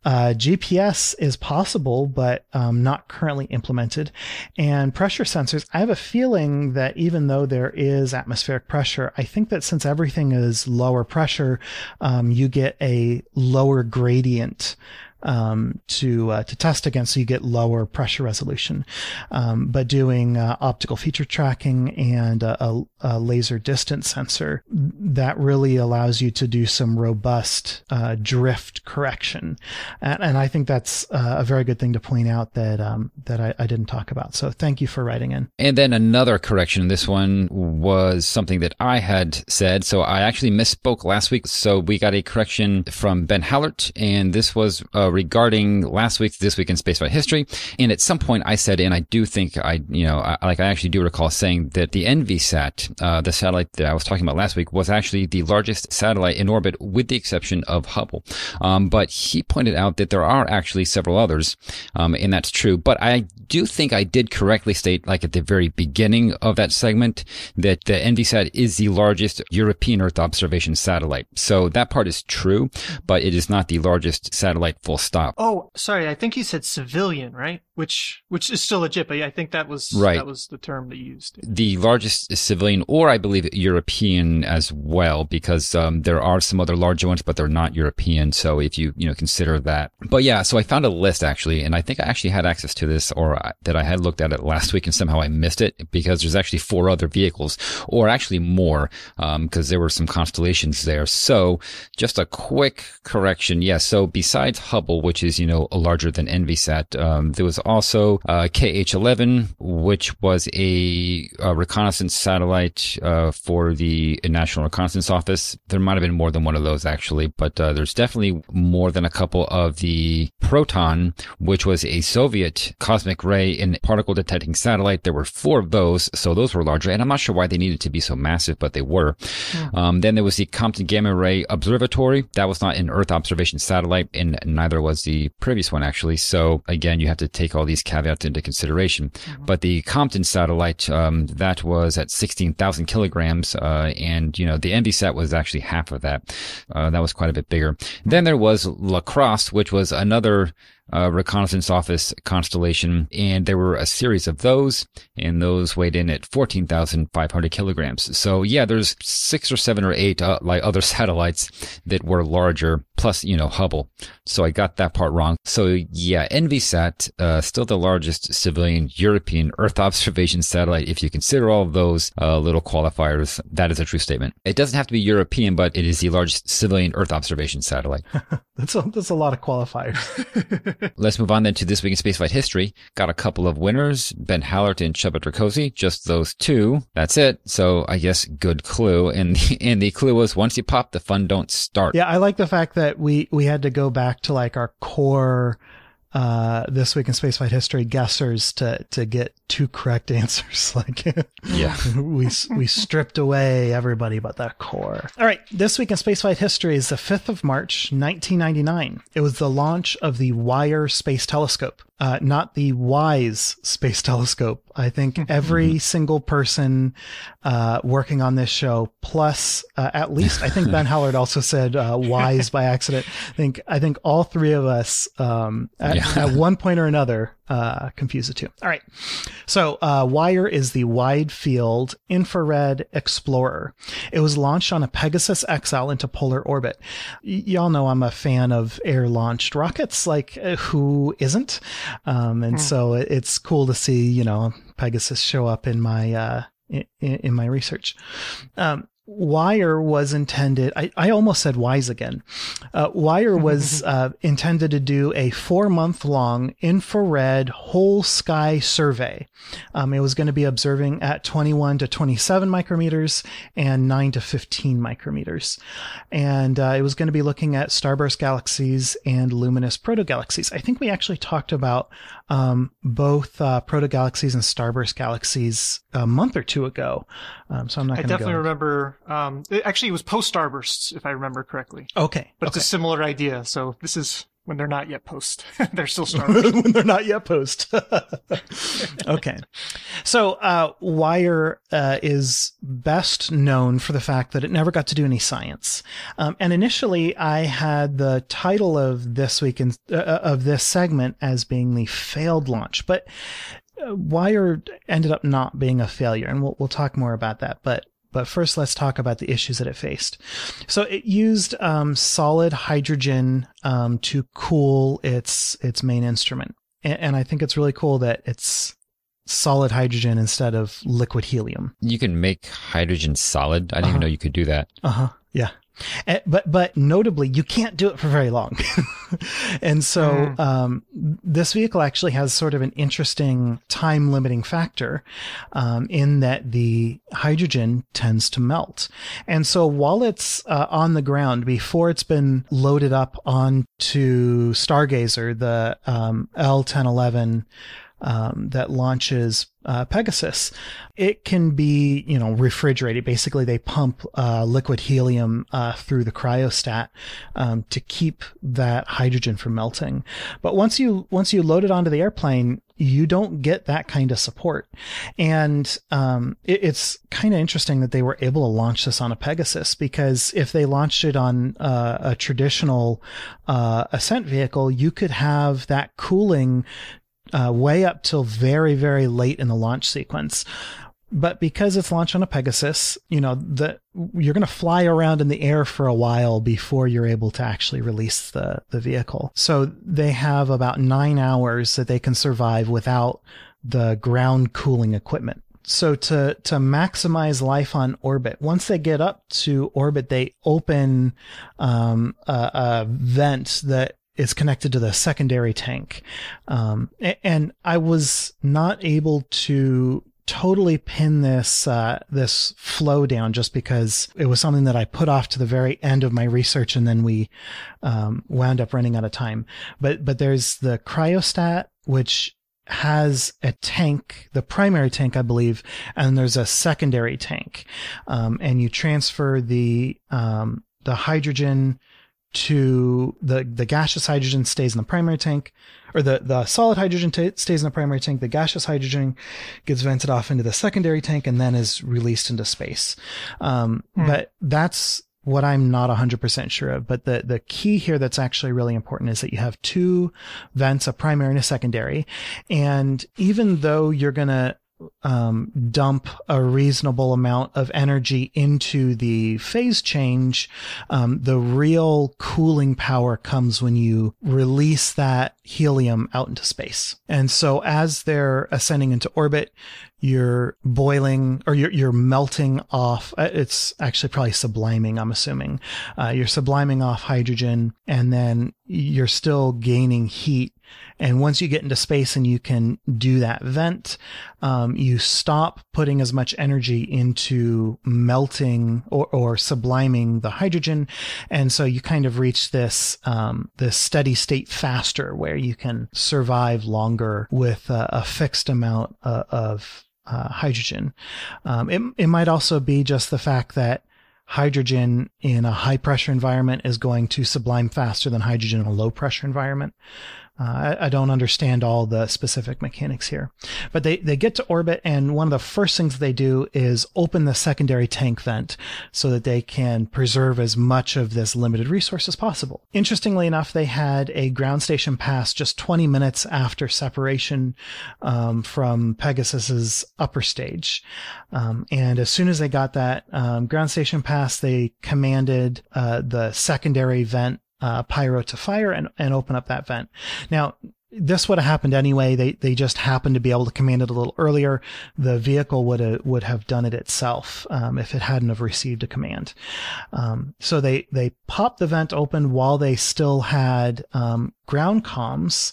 Uh, GPS is possible, but um, not currently implemented. And pressure sensors, I have a feeling that even though there is atmospheric pressure, I think that since everything is lower pressure, um, you get a lower gradient um, to uh, to test against, so you get lower pressure resolution. Um, but doing uh, optical feature tracking and a, a, laser distance sensor that really allows you to do some robust uh, drift correction, and, and, I think that's uh, a very good thing to point out that um, that I, I, didn't talk about. So thank you for writing in. And then another correction. This one was something that I had said, so I actually misspoke last week. So we got a correction from Ben Hallert, and this was uh, regarding last week, this week in spaceflight history. And at some point I said, and I do think I, you know, I, like I actually do recall saying that the Envisat, uh, the satellite that I was talking about last week was actually the largest satellite in orbit with the exception of Hubble. Um, but he pointed out that there are actually several others. Um, and that's true. But I do think I did correctly state, like at the very beginning of that segment, that the Envisat is the largest European Earth observation satellite. So that part is true, but it is not the largest satellite full stop. Oh, sorry. I think you said civilian, right? Which which is still legit, but I think that was Right. that was the term they used. the largest is civilian, or I believe European as well, because um, there are some other larger ones, but they're not European. So if you you know consider that, but yeah, so I found a list actually, and I think I actually had access to this, or I- that I had looked at it last week, and somehow I missed it because there's actually four other vehicles, or actually more, because there were some constellations there. So just a quick correction, yes. so besides Hubble, which is you know larger than Envisat, um, there was also uh, KH-11, which was a, uh reconnaissance satellite uh, for the National Reconnaissance Office. There might have been more than one of those actually, but uh, there's definitely more than a couple of the Proton, which was a Soviet cosmic ray and particle detecting satellite. There were four of those, so those were larger, and I'm not sure why they needed to be so massive, but they were. Um, then there was the Compton Gamma Ray Observatory. That was not an Earth observation satellite, and neither was the previous one, actually. So again, you have to take all these caveats into consideration. But the Compton satellite, um, that was at 16,000 kilograms, uh, and, you know, the Envisat was actually half of that. Uh, that was quite a bit bigger. Then there was LaCrosse, which was another uh, reconnaissance office constellation, and there were a series of those, and those weighed in at 14,500 kilograms. So yeah, there's six or seven or eight uh, like other (laughs) satellites that were larger, plus you know Hubble. So I got that part wrong. So yeah, Envisat, uh, still the largest civilian European Earth (laughs) observation satellite. If you consider all of those uh, little qualifiers, that is a true statement. It doesn't have to be European, but it is the largest civilian Earth observation satellite. (laughs) That's a, that's a lot of qualifiers. Let's move on then to this week in spaceflight history. Got a couple of winners, Ben Hallert and Chuba Dracosi, just those two. That's it. So I guess good clue. And, (laughs) and the clue was once you pop, the fun don't start. Yeah, I like the fact that we we had to go back to like our core uh this week in spaceflight history guessers to to get two correct (laughs) answers like Yeah. (laughs) we we stripped away everybody but the core. All right, this week in spaceflight history is the 5th of March, 1999. It was the launch of the Wire Space Telescope. Uh, not the WISE Space (laughs) Telescope. I think every single person uh, working on this show, plus uh, at least I think Ben (laughs) Howard also said uh, WISE by accident. I think I think all three of us um, at, Yeah. at one point or another uh, confuse the two. All right. So, uh, Wire is the Wide Field Infrared Explorer. It was launched on a Pegasus XL into polar orbit. Y- y'all know I'm a fan of air launched rockets, like uh, who isn't? Um, and so it, it's cool to see, you know, Pegasus show up in my, uh, in, in my research. Um, Wire was intended, I, I almost said wise again. Uh, Wire (laughs) was uh, intended to do a four month long infrared whole sky survey. Um, it was going to be observing at 21 to 27 micrometers and 9 to 15 micrometers. And uh, it was going to be looking at starburst galaxies and luminous protogalaxies. I think we actually talked about um, both uh, proto galaxies and starburst galaxies a month or two ago. Um, so I'm not I definitely remember. Um, it, actually, it was post starbursts, if I remember correctly. Okay. But okay. it's a similar idea. So this is when they're not yet post. (laughs) they're still starbursts. (laughs) when they're not yet post. (laughs) okay. So, uh, Wire uh, is best known for the fact that it never got to do any science. Um, and initially, I had the title of this week in, uh, of this segment as being the failed launch, but uh, Wire ended up not being a failure, and we'll we'll talk more about that. But but first, let's talk about the issues that it faced. So it used um, solid hydrogen um, to cool its its main instrument, and, and I think it's really cool that it's solid hydrogen instead of liquid helium. You can make hydrogen solid. I didn't Uh-huh. even know you could do that. Uh huh. Yeah. Eh, But but notably, you can't do it for very long, (laughs) and so Mm. um, this vehicle actually has sort of an interesting time limiting factor, um, in that the hydrogen tends to melt, and so while it's uh, on the ground before it's been loaded up onto Stargazer, the um, L1011 um, that launches uh, Pegasus. It can be, you know, refrigerated. Basically, they pump uh, liquid helium uh, through the cryostat um, to keep that hydrogen from melting. But once you once you load it onto the airplane, you don't get that kind of support. And um, it, it's kind of interesting that they were able to launch this on a Pegasus because if they launched it on uh, a traditional uh, ascent vehicle, you could have that cooling uh, way up till very, very late in the launch sequence. But because it's launched on a Pegasus, you know, the, you're going to fly around in the air for a while before you're able to actually release the, the vehicle. So they have about nine hours that they can survive without the ground cooling equipment so to to maximize life on orbit once they get up to orbit they open um, a, a, vent that is connected to the secondary tank. Um, and I was not able to totally pin this uh, this flow down just because it was something that I put off to the very end of my research, and then we um, wound up running out of time. But but there's the cryostat, which has a tank, the primary tank, I believe, and there's a secondary tank, um, and you transfer the um, the hydrogen to the the gaseous hydrogen stays in the primary tank or the the solid hydrogen t- stays in the primary tank the gaseous hydrogen gets vented off into the secondary tank and then is released into space um, hmm. but that's what I'm not 100% sure of. But the, the key here that's actually really important is that you have two vents, a primary and a secondary. And even though you're going to um, dump a reasonable amount of energy into the phase change, um, the real cooling power comes when you release that helium out into space. And so as they're ascending into orbit, you're boiling or you're, you're melting off. Uh, it's actually probably subliming, I'm assuming. Uh, you're subliming off hydrogen and then you're still gaining heat and once you get into space and you can do that vent, um, you stop putting as much energy into melting or, or, subliming the hydrogen. And so you kind of reach this, um, this steady state faster where you can survive longer with a, a fixed amount uh, of uh, hydrogen. Um, it, it might also be just the fact that hydrogen in a high pressure environment is going to sublime faster than hydrogen in a low pressure environment. Uh, I, I, don't understand all the specific mechanics here, but they, they get to orbit and one of the first things they do is open the secondary tank vent so that they can preserve as much of this limited resource as possible. Interestingly enough, they had a ground station pass just 20 minutes after separation um, from Pegasus's upper stage. Um, and as soon as they got that um, ground station pass, they commanded uh, the secondary vent uh, pyro to fire and, and open up that vent. Now, this would have happened anyway. They they just happened to be able to command it a little earlier. The vehicle would have, would have done it itself um, if it hadn't have received a command. Um, so they they popped the vent open while they still had um, ground comms,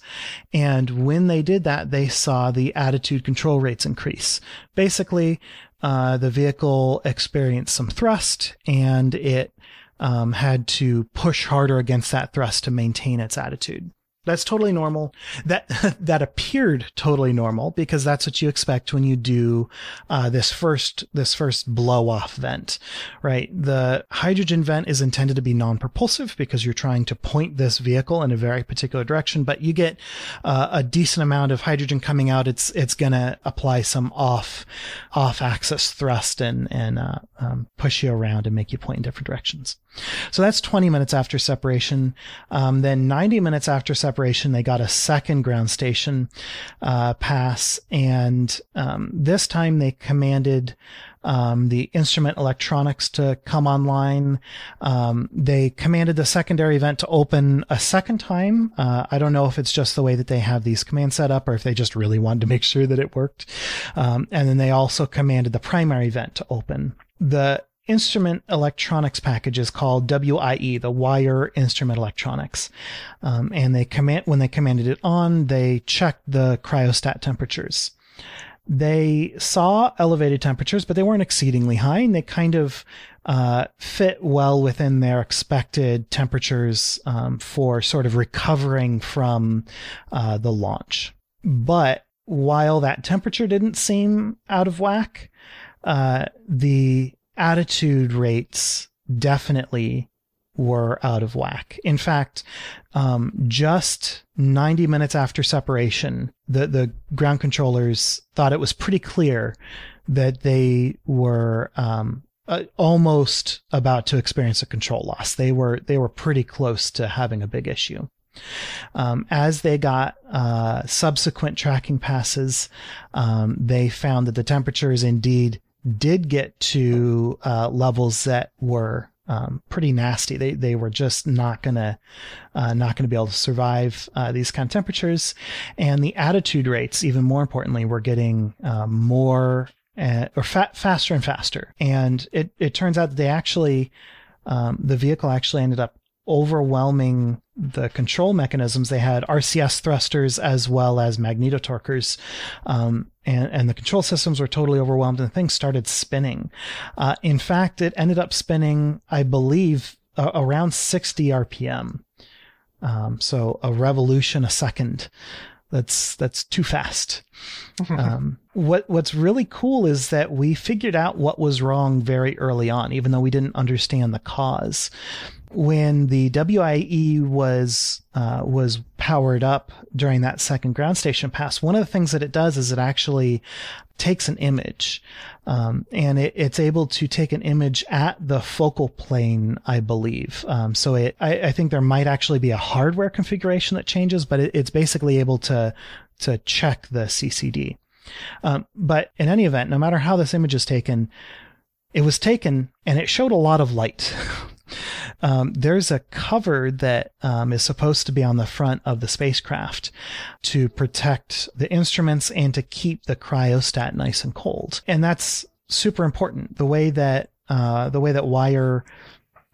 and when they did that, they saw the attitude control rates increase. Basically, uh, the vehicle experienced some thrust, and it um, had to push harder against that thrust to maintain its attitude. That's totally normal. That (laughs) that appeared totally normal because that's what you expect when you do uh, this first this first blow off vent, right? The hydrogen vent is intended to be non-propulsive because you're trying to point this vehicle in a very particular direction, but you get uh, a decent amount of hydrogen coming out. It's it's gonna apply some off off axis thrust and and uh, um, push you around and make you point in different directions. So that's 20 minutes after separation. Um, then 90 minutes after separation, they got a second ground station uh, pass, and um, this time they commanded um, the instrument electronics to come online. Um, they commanded the secondary vent to open a second time. Uh, I don't know if it's just the way that they have these commands set up or if they just really wanted to make sure that it worked. Um, and then they also commanded the primary vent to open. The instrument electronics package is called WIE, the Wire Instrument Electronics. Um, and they command, when they commanded it on, they checked the cryostat temperatures. They saw elevated temperatures, but they weren't exceedingly high and they kind of, uh, fit well within their expected temperatures, um, for sort of recovering from, uh, the launch. But while that temperature didn't seem out of whack, uh, the attitude rates definitely were out of whack. In fact, um, just 90 minutes after separation, the, the ground controllers thought it was pretty clear that they were um, uh, almost about to experience a control loss. They were they were pretty close to having a big issue. Um, as they got uh, subsequent tracking passes, um, they found that the temperatures indeed did get to uh, levels that were um, pretty nasty. They they were just not gonna uh, not gonna be able to survive uh, these kind of temperatures, and the attitude rates, even more importantly, were getting uh, more uh, or fa- faster and faster. And it it turns out that they actually um, the vehicle actually ended up overwhelming the control mechanisms. They had RCS thrusters as well as magneto Um, and, and the control systems were totally overwhelmed and things started spinning. Uh, in fact, it ended up spinning, I believe, uh, around 60 RPM. Um, so a revolution a second. That's that's too fast. (laughs) um, what what's really cool is that we figured out what was wrong very early on, even though we didn't understand the cause when the WIE was uh, was powered up during that second ground station pass, one of the things that it does is it actually takes an image, um, and it, it's able to take an image at the focal plane, I believe. Um, so it, I, I, think there might actually be a hardware configuration that changes, but it, it's basically able to to check the CCD. Um, but in any event, no matter how this image is taken, it was taken and it showed a lot of light. (laughs) um, there's a cover that um, is supposed to be on the front of the spacecraft to protect the instruments and to keep the cryostat nice and cold. And that's super important. The way that uh, the way that wire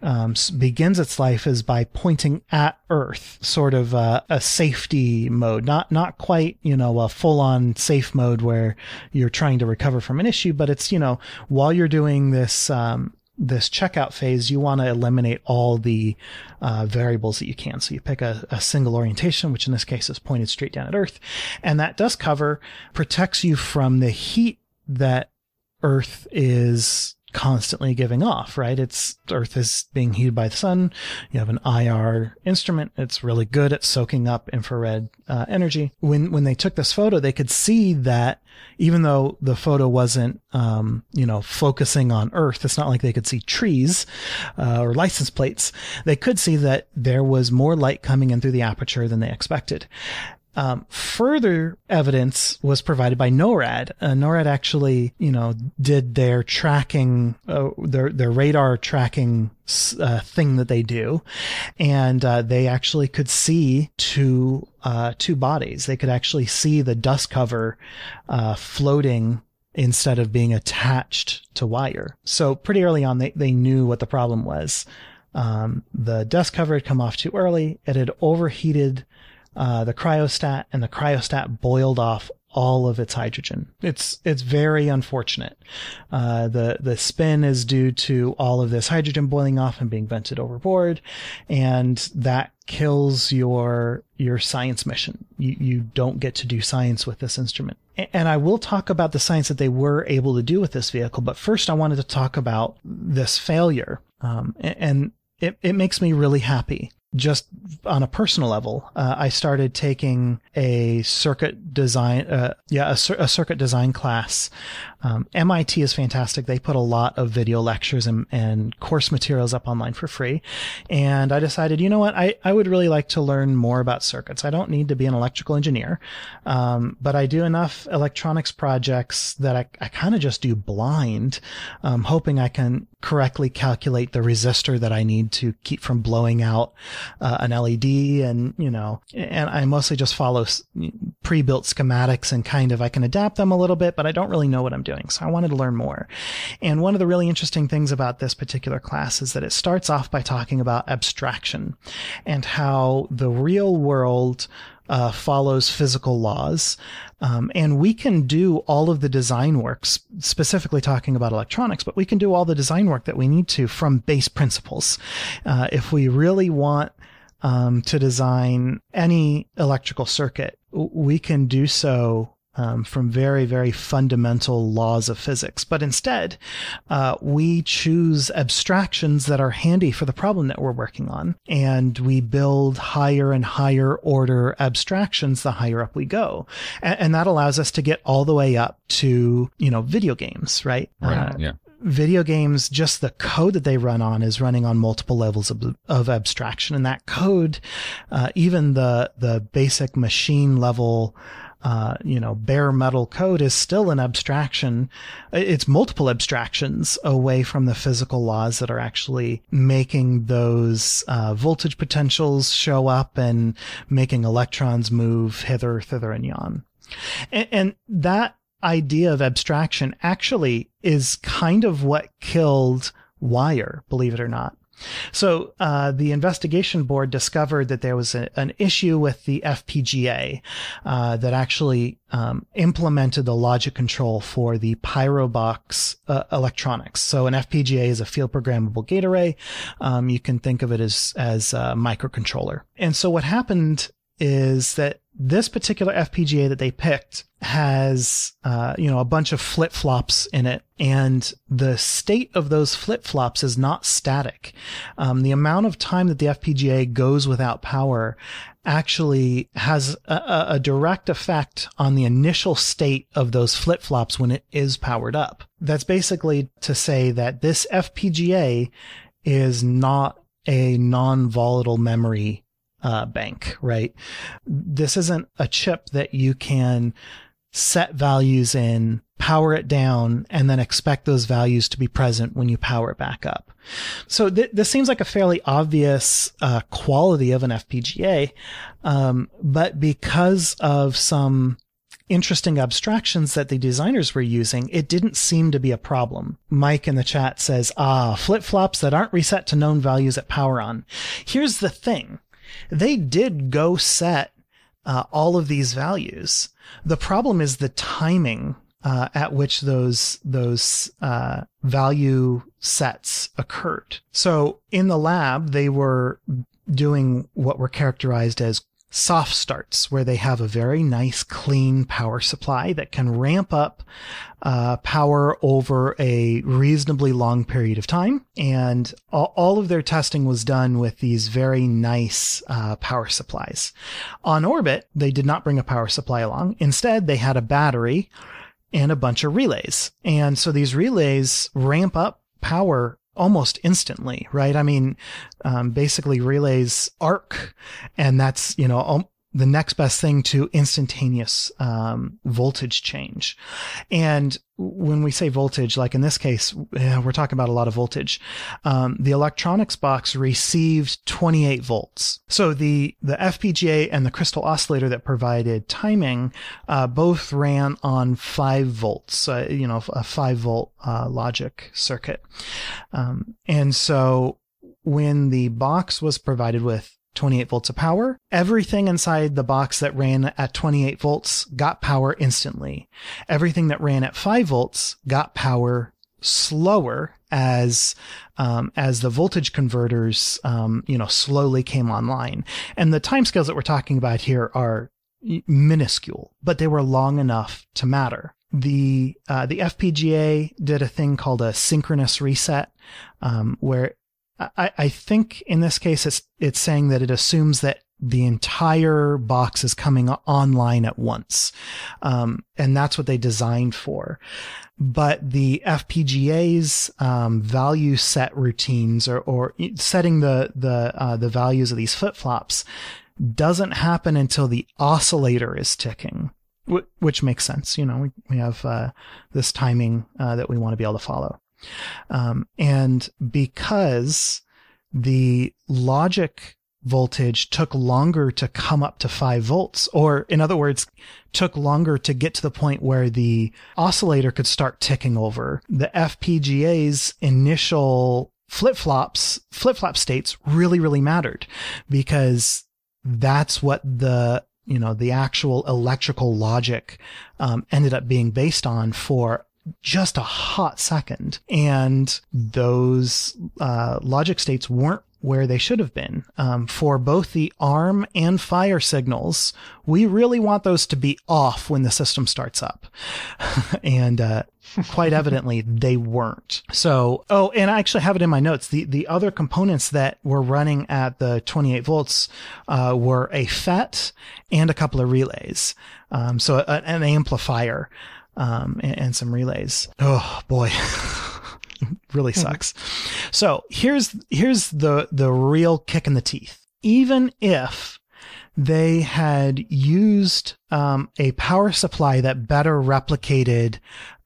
um, begins its life is by pointing at Earth, sort of a, a safety mode, not not quite you know a full on safe mode where you're trying to recover from an issue, but it's you know while you're doing this um, this checkout phase, you want to eliminate all the uh, variables that you can. So you pick a, a, single orientation, which in this case is pointed straight down at Earth. And that dust cover protects you from the heat that Earth is constantly giving off, right? It's Earth is being heated by the sun. You have an IR instrument. It's really good at soaking up infrared uh, energy. When when they took this photo, they could see that even though the photo wasn't, um, you know, focusing on Earth, it's not like they could see trees uh, or license plates. They could see that there was more light coming in through the aperture than they expected. Um, further evidence was provided by NORAD. Uh, NORAD actually, you know, did their tracking, uh, their their radar tracking uh, thing that they do, and uh, they actually could see two uh, two bodies. They could actually see the dust cover uh, floating instead of being attached to wire. So pretty early on, they they knew what the problem was. Um, the dust cover had come off too early. It had overheated uh, the cryostat, and the cryostat boiled off all of its hydrogen. It's it's very unfortunate. Uh, the the spin is due to all of this hydrogen boiling off and being vented overboard, and that kills your your science mission. You you don't get to do science with this instrument. And I will talk about the science that they were able to do with this vehicle, but first I wanted to talk about this failure. Um, and it, it makes me really happy just on a personal level, uh, I started taking a circuit design, uh, yeah, a, a, circuit design class. Um, MIT is fantastic. They put a lot of video lectures and, and, course materials up online for free. And I decided, you know what? I, I would really like to learn more about circuits. I don't need to be an electrical engineer. Um, but I do enough electronics projects that I, I kind of just do blind, um, hoping I can correctly calculate the resistor that I need to keep from blowing out uh, an LED and, you know, and I mostly just follow pre-built schematics and kind of, I can adapt them a little bit, but I don't really know what I'm doing. So I wanted to learn more. And one of the really interesting things about this particular class is that it starts off by talking about abstraction and how the real world uh, follows physical laws. Um, and we can do all of the design works, specifically talking about electronics, but we can do all the design work that we need to from base principles. Uh, if we really want um, to design any electrical circuit, we can do so um, from very, very fundamental laws of physics. But instead, uh, we choose abstractions that are handy for the problem that we're working on. And we build higher and higher order abstractions the higher up we go. And, and that allows us to get all the way up to, you know, video games, right? Right. Uh, yeah. video games, just the code that they run on is running on multiple levels of, of abstraction. And that code, uh, even the, the basic machine level, uh, you know, bare metal code is still an abstraction. It's multiple abstractions away from the physical laws that are actually making those uh, voltage potentials show up and making electrons move hither, thither, and yon. And, and that idea of abstraction actually is kind of what killed Wire, believe it or not. So uh, the investigation board discovered that there was a, an issue with the FPGA uh, that actually um, implemented the logic control for the Pyrobox uh, electronics. So an FPGA is a field programmable gate array. Um, you can think of it as as a microcontroller. And so what happened is that this particular FPGA that they picked has, uh, you know, a bunch of flip flops in it, and the state of those flip flops is not static. Um, the amount of time that the FPGA goes without power actually has a, a direct effect on the initial state of those flip flops when it is powered up. That's basically to say that this FPGA is not a non-volatile memory uh, bank, right? This isn't a chip that you can set values in, power it down, and then expect those values to be present when you power it back up. So th- this seems like a fairly obvious uh, quality of an FPGA, um, but because of some interesting abstractions that the designers were using, it didn't seem to be a problem. Mike in the chat says, ah, flip flops that aren't reset to known values at power on. Here's the thing they did go set uh, all of these values. The problem is the timing uh, at which those those uh, value sets occurred. So in the lab, they were doing what were characterized as soft starts where they have a very nice clean power supply that can ramp up uh, power over a reasonably long period of time. And all, all, of their testing was done with these very nice uh, power supplies. On orbit they did not bring a power supply along. Instead they had a battery and a bunch of relays. And so these relays ramp up power almost instantly, right? I mean, um, basically relays arc, and that's you know the next best thing to instantaneous um, voltage change. And when we say voltage, like in this case, we're talking about a lot of voltage. Um, the electronics box received 28 volts. So the the FPGA and the crystal oscillator that provided timing uh, both ran on five volts. Uh, you know, a five volt uh, logic circuit. Um, and so when the box was provided with 28 volts of power. Everything inside the box that ran at 28 volts got power instantly. Everything that ran at 5 volts got power slower as um, as the voltage converters um, you know slowly came online. And the timescales that we're talking about here are minuscule, but they were long enough to matter. The uh, the FPGA did a thing called a synchronous reset, um, where I, I think in this case it's it's saying that it assumes that the entire box is coming online at once, um, and that's what they designed for. But the FPGA's um, value set routines or, or setting the the uh, the values of these flip flops doesn't happen until the oscillator is ticking, which makes sense. You know, we we have uh, this timing uh, that we want to be able to follow. Um, and because the logic voltage took longer to come up to five volts, or in other words, took longer to get to the point where the oscillator could start ticking over. The FPGA's initial flip flops, flip flop states really, really mattered because that's what the you know the actual electrical logic um, ended up being based on for just a hot second. And those uh, logic states weren't where they should have been. Um, for both the arm and fire signals, we really want those to be off when the system starts up. (laughs) and uh, quite evidently, they weren't. So, oh, and I actually have it in my notes. The, the other components that were running at the 28 volts uh, were a FET and a couple of relays. Um, so, a, an amplifier um, and, and some relays. Oh, boy. (laughs) really sucks. So here's here's the the real kick in the teeth. Even if they had used um, a power supply that better replicated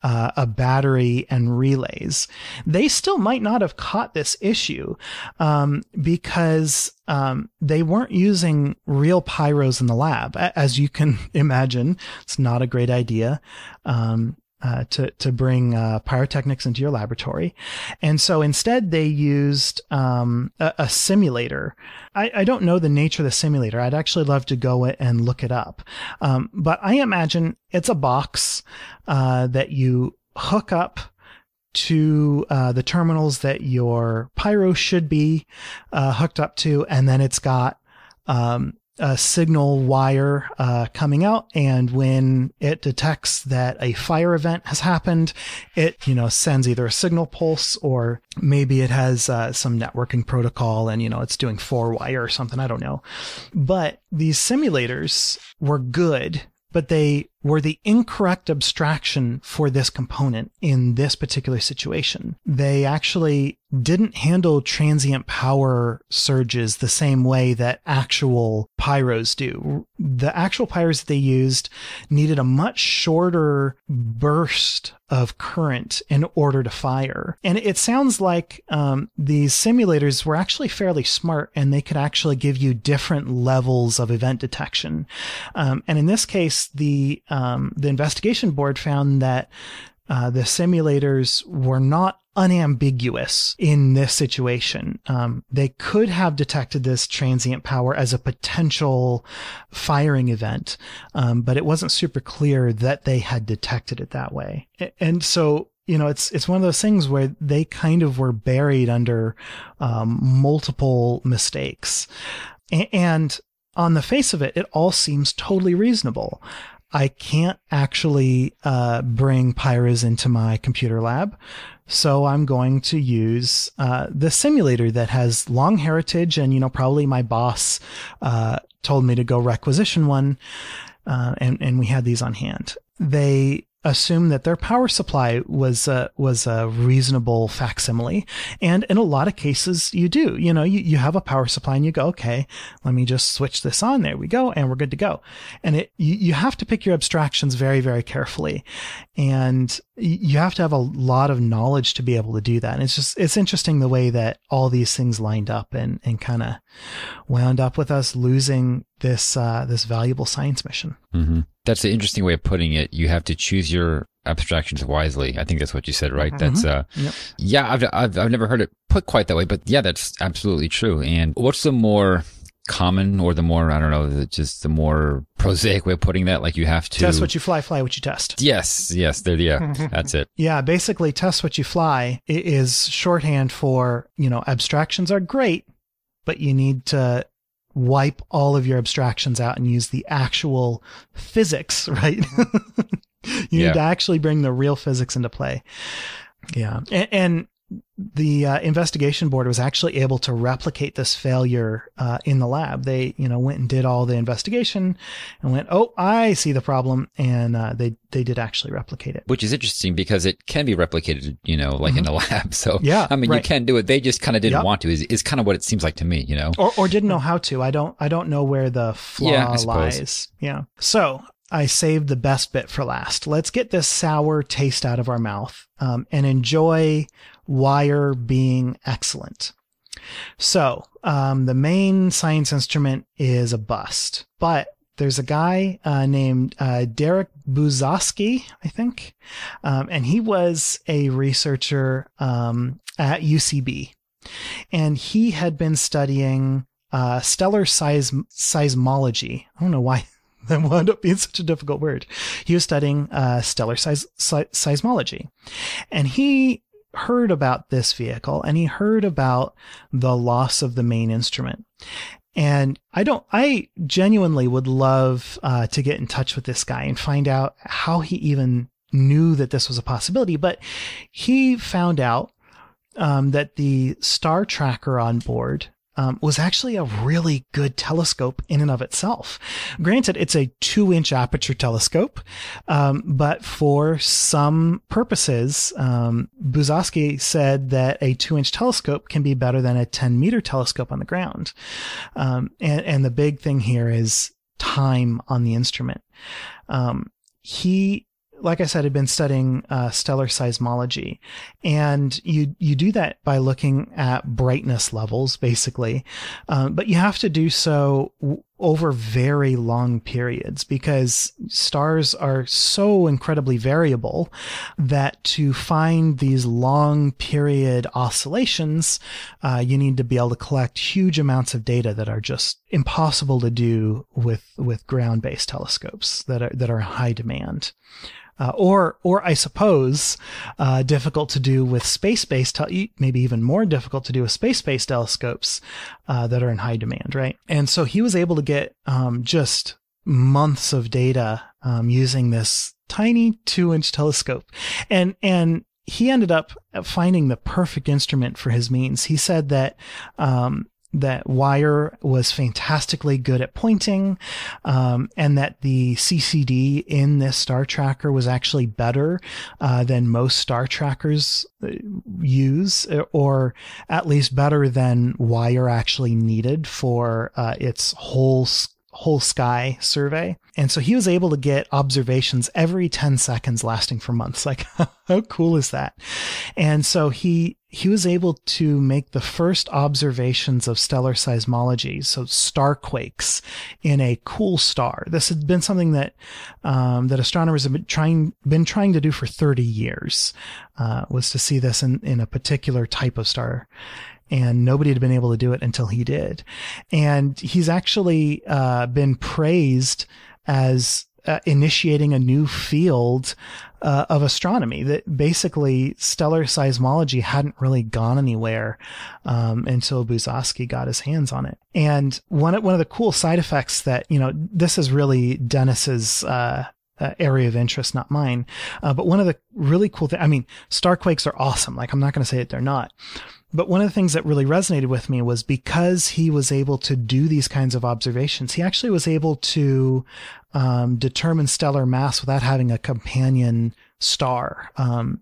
uh, a battery and relays, they still might not have caught this issue um, because um, they weren't using real pyros in the lab. As you can (laughs) imagine, it's not a great idea. Um, uh, to to bring uh, pyrotechnics into your laboratory, and so instead they used um, a, a, simulator. I, I, don't know the nature of the simulator. I'd actually love to go and look it up, um, but I imagine it's a box uh, that you hook up to uh, the terminals that your pyro should be uh, hooked up to, and then it's got um, a signal wire uh, coming out, and when it detects that a fire event has happened, it you know sends either a signal pulse or maybe it has uh, some networking protocol, and you know it's doing four wire or something. I don't know, but these simulators were good but they were the incorrect abstraction for this component in this particular situation. They actually didn't handle transient power surges the same way that actual pyros do. The actual pyros that they used needed a much shorter burst of current in order to fire. And it sounds like um, these simulators were actually fairly smart and they could actually give you different levels of event detection. Um, and in this case, the um, the investigation board found that uh, the simulators were not unambiguous in this situation. Um, they could have detected this transient power as a potential firing event, um, but it wasn't super clear that they had detected it that way. And so, you know, it's it's one of those things where they kind of were buried under um, multiple mistakes, and on the face of it, it all seems totally reasonable. I can't actually uh, bring Pyros into my computer lab. So I'm going to use uh, the simulator that has long heritage, and you know probably my boss uh, told me to go requisition one, uh, and and we had these on hand. They assume that their power supply was a, was a reasonable facsimile. And in a lot of cases, you do. You know, you, you have a power supply and you go, okay, let me just switch this on. There we go. And we're good to go. And it, you, you have to pick your abstractions very, very carefully. And you have to have a lot of knowledge to be able to do that. And it's just, it's interesting the way that all these things lined up and, and kind of wound up with us losing this, uh, this valuable science mission. Mm-hmm. That's an interesting way of putting it. You have to choose your abstractions wisely. I think that's what you said, right? Mm-hmm. That's, uh, yep. yeah, I've, I've, I've never heard it put quite that way, but yeah, that's absolutely true. And what's the more, common or the more, I don't know, just the more prosaic way of putting that. Like you have to test what you fly, fly what you test. Yes. Yes. There, yeah. that's it. Yeah. Basically test what you fly is shorthand for, you know, abstractions are great, but you need to wipe all of your abstractions out and use the actual physics, (laughs) right? Mm-hmm. you yeah. need to actually bring the real physics into play. Yeah. And, and the uh, investigation board was actually able to replicate this failure uh, in the lab. They, you know, went and did all the investigation and went, "Oh, I see the problem," and uh, they they did actually replicate it. Which is interesting because it can be replicated, you know, like mm-hmm. in a lab. (laughs) So yeah, I mean, right. you can do it. They just kind of didn't yep. want to. Is is kind of what it seems like to me, you know, or or didn't know how to. I don't I don't know where the flaw yeah, lies. Yeah. So I saved the best bit for last. Let's get this sour taste out of our mouth um, and enjoy wire being excellent. So, um, the main science instrument is a bust, but there's a guy uh, named uh, Derek Buzowski, I think, um, and he was a researcher um, at UCB, and he had been studying uh, stellar seism- seismology. I don't know why (laughs) that wound up being such a difficult word. He was studying uh, stellar seis- seismology, and he heard about this vehicle and he heard about the loss of the main instrument. And I don't, I genuinely would love uh, to get in touch with this guy and find out how he even knew that this was a possibility. But he found out um, that the star tracker on board um, was actually a really good telescope in and of itself. Granted, it's a two inch aperture telescope, um, but for some purposes, um, Buzowski said that a two inch telescope can be better than a 10 meter telescope on the ground. Um, and, and the big thing here is time on the instrument. Um, he like I said, had been studying uh, stellar seismology, and you you do that by looking at brightness levels, basically, um, but you have to do so over very long periods because stars are so incredibly variable that to find these long period oscillations, uh, you need to be able to collect huge amounts of data that are just impossible to do with with ground based telescopes that are that are high demand uh, or or I suppose uh, difficult to do with space-based, te- maybe even more difficult to do with space-based telescopes uh, that are in high demand, right? And so he was able to get um, just months of data um, using this tiny two-inch telescope, and and he ended up finding the perfect instrument for his means. He said that um, that Wire was fantastically good at pointing, um, and that the CCD in this star tracker was actually better uh, than most star trackers uh, use, or at least better than Wire actually needed for uh, its whole whole sky survey. And so he was able to get observations every 10 seconds lasting for months. (laughs) Like, how cool is that? And so he, he was able to make the first observations of stellar seismology, so star quakes in a cool star. This had been something that um, that astronomers have been trying been trying to do for 30 years. Uh, was to see this in in a particular type of star and nobody had been able to do it until he did. And he's actually uh, been praised as uh, initiating a new field uh, of astronomy that basically stellar seismology hadn't really gone anywhere um, until Buzasi got his hands on it. And one one of the cool side effects that you know this is really Dennis's. Uh, uh, area of interest, not mine. Uh, but one of the really cool things, I mean, starquakes are awesome. Like, I'm not going to say that they're not. But one of the things that really resonated with me was because he was able to do these kinds of observations, he actually was able to um, determine stellar mass without having a companion star. Um,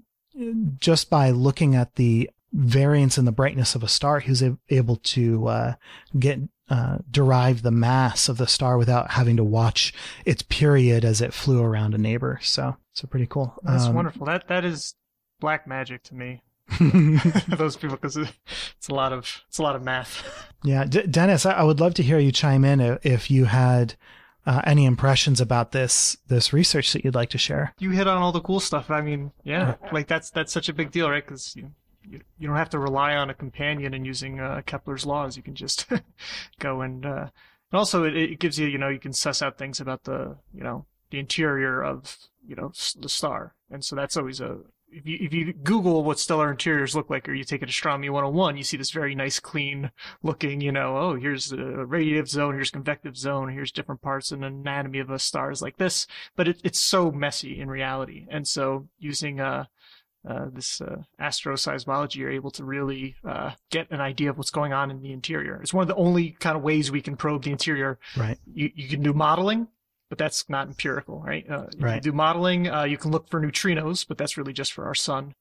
just by looking at the variance in the brightness of a star, he was able to uh, get uh, derive the mass of the star without having to watch its period as it flew around a neighbor. So, so pretty cool. That's Um, wonderful. That that is black magic to me. (laughs) Those people, because it's a lot of it's a lot of math. (laughs) Yeah, D- Dennis, I-, I would love to hear you chime in if, if you had uh, any impressions about this this research that you'd like to share. You hit on all the cool stuff. I mean, yeah, like that's that's such a big deal, right? Because you, you you don't have to rely on a companion and using uh, Kepler's laws. You can just (laughs) go and uh, and also it, it gives you you know you can suss out things about the you know the interior of you know the star, and so that's always a if you if you Google what stellar interiors look like, or you take an astronomy 101, you see this very nice, clean looking, you know, oh, here's a radiative zone, here's convective zone, here's different parts and anatomy of a star is like this, but it, it's so messy in reality, and so using uh, uh, this uh, astroseismology, you're able to really uh, get an idea of what's going on in the interior. It's one of the only kind of ways we can probe the interior. Right. You you can do modeling, but that's not empirical, right? Uh, you Right. can do modeling. Uh, you can look for neutrinos, but that's really just for our sun.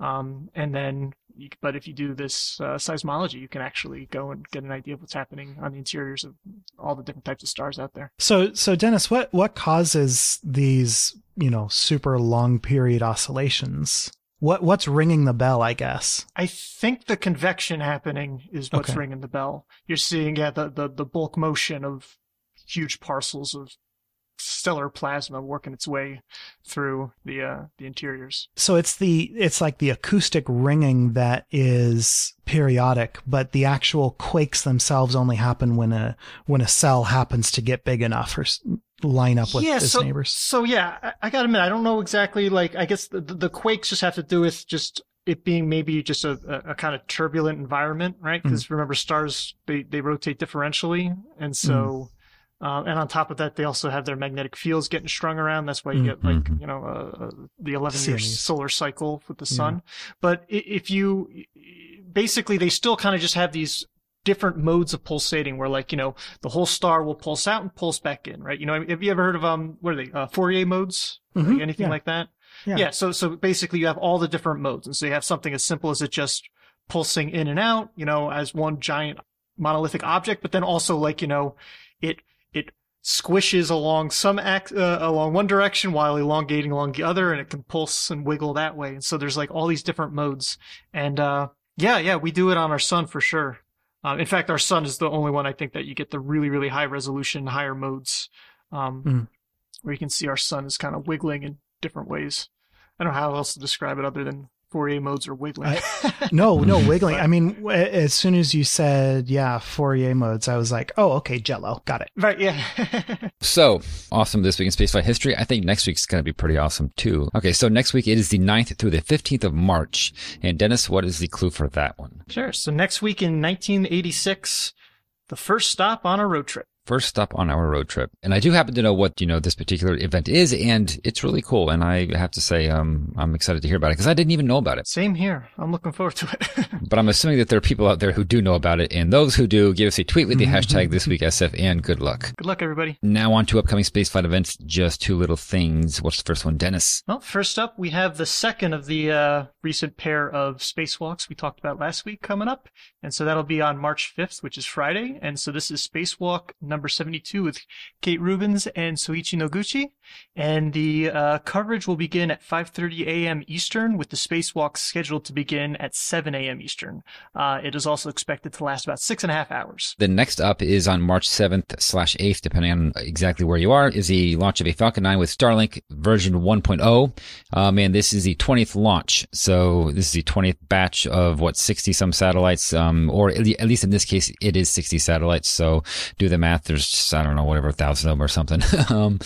Um, and then, you, but if you do this uh, seismology, you can actually go and get an idea of what's happening on the interiors of all the different types of stars out there. So, so Dennis, what what causes these you know super long period oscillations? What what's ringing the bell? I guess. I think the convection happening is what's Okay. ringing the bell. You're seeing, yeah, the, the, the bulk motion of huge parcels of stellar plasma working its way through the uh, the interiors. So it's the it's like the acoustic ringing that is periodic, but the actual quakes themselves only happen when a when a cell happens to get big enough or line up with yeah, its so, neighbors. So yeah, I, I gotta admit, I don't know exactly. Like, I guess the, the, quakes just have to do with just it being maybe just a, a, a kind of turbulent environment, right? Because remember, stars they they rotate differentially, and so. Uh, and on top of that, they also have their magnetic fields getting strung around. That's why you get like Mhm. you know uh, uh, the 11 year solar cycle with the Yeah. sun. But if you basically, they still kind of just have these different modes of pulsating, where like you know the whole star will pulse out and pulse back in, right? You know, have you ever heard of um what are they uh, Fourier modes? Mhm, Like anything yeah. like that? Yeah. yeah. So so basically, you have all the different modes, and so you have something as simple as it just pulsing in and out, you know, as one giant monolithic object, but then also like you know, it squishes along some ac- uh, along one direction while elongating along the other, and it can pulse and wiggle that way. And so there's like all these different modes, and uh, yeah, yeah, we do it on our sun for sure. Uh, in fact, our sun is the only one I think that you get the really really high resolution, higher modes, um, Mm. where you can see our sun is kind of wiggling in different ways. I don't know how else to describe it other than Fourier modes are wiggling. (laughs) No, no (laughs) wiggling. I mean, w- as soon as you said, yeah, Fourier modes, I was like, oh, okay, Jello, got it. right, yeah. (laughs) So awesome this week in spaceflight history. I think next week's going to be pretty awesome too. Okay, so next week it is the 9th through the 15th of March. And Dennis, what is the clue for that one? sure. So next week in 1986, the first stop on a road trip. First stop on our road trip. And I do happen to know what, you know, this particular event is, and it's really cool. And I have to say, um, I'm excited to hear about it because I didn't even know about it. Same here. I'm looking forward to it. (laughs) But I'm assuming that there are people out there who do know about it. And those who do, give us a tweet with the hashtag this week SF and good luck. Good luck, everybody. Now on to upcoming spaceflight events. Just two little things. What's the first one, Dennis? Well, first up, we have the second of the uh, recent pair of spacewalks we talked about last week coming up. And so that'll be on March 5th, which is Friday. And so this is spacewalk number 72 with Kate Rubins and Soichi Noguchi. And the uh, coverage will begin at 5.30 a.m. Eastern with the spacewalk scheduled to begin at 7 a.m. Eastern. Uh, it is also expected to last about six and a half hours. The next up is on March 7th slash 8th, depending on exactly where you are, is the launch of a Falcon 9 with Starlink version 1.0. Um, and this is the 20th launch. So this is the 20th batch of what, 60 some satellites, um, or at at least in this case, it is 60 satellites. So do the math. There's just, I don't know, whatever, a thousand of them or something. (laughs) um,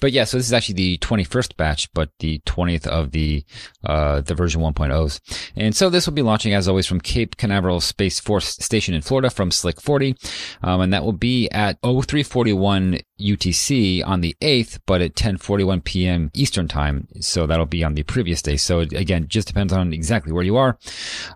but yeah, so this is actually the 21st batch, but the 20th of the, uh, the version 1.0s. And so this will be launching as always from Cape Canaveral Space Force Station in Florida from Slick 40. Um, and that will be at 0341 UTC on the 8th, but at 1041 PM Eastern time. So that'll be on the previous day. So it, again, just depends on exactly where you are.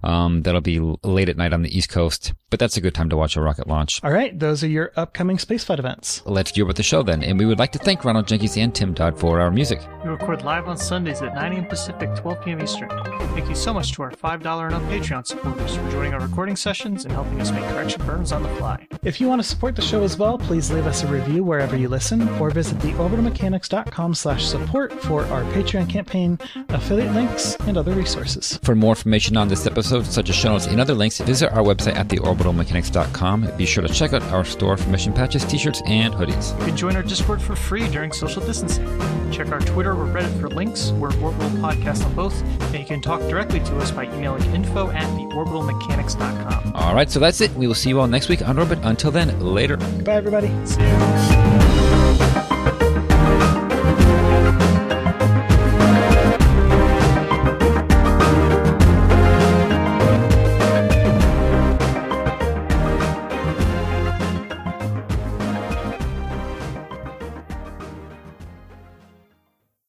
Um, that'll be late at night on the East Coast, but that's a good time to watch a rocket launch. All right, those are your upcoming spaceflight events. Let's deal with the show then. And we would like to thank Ronald Jenkins and Tim Dodd for our music. We record live on Sundays at 9 a.m. Pacific, 12 p.m. Eastern. Thank you so much to our $5 and up Patreon supporters for joining our recording sessions and helping us make correction burns on the fly. If you want to support the show as well, please leave us a review wherever you listen, or visit theorbitalmechanics.com slash support for our Patreon campaign, affiliate links, and other resources. For more information on this episode, such as show notes and other links, visit our website at theorbitalmechanics.com. Be sure to check out our store for mission patches, t-shirts, and hoodies. You can join our Discord for free during social distancing. Check our Twitter or Reddit for links. We're Orbital Podcast on both, and you can talk directly to us by emailing info at theorbitalmechanics.com. All right, so that's it. We will see you all next week on Orbit. Until then, later. Bye, everybody. See you.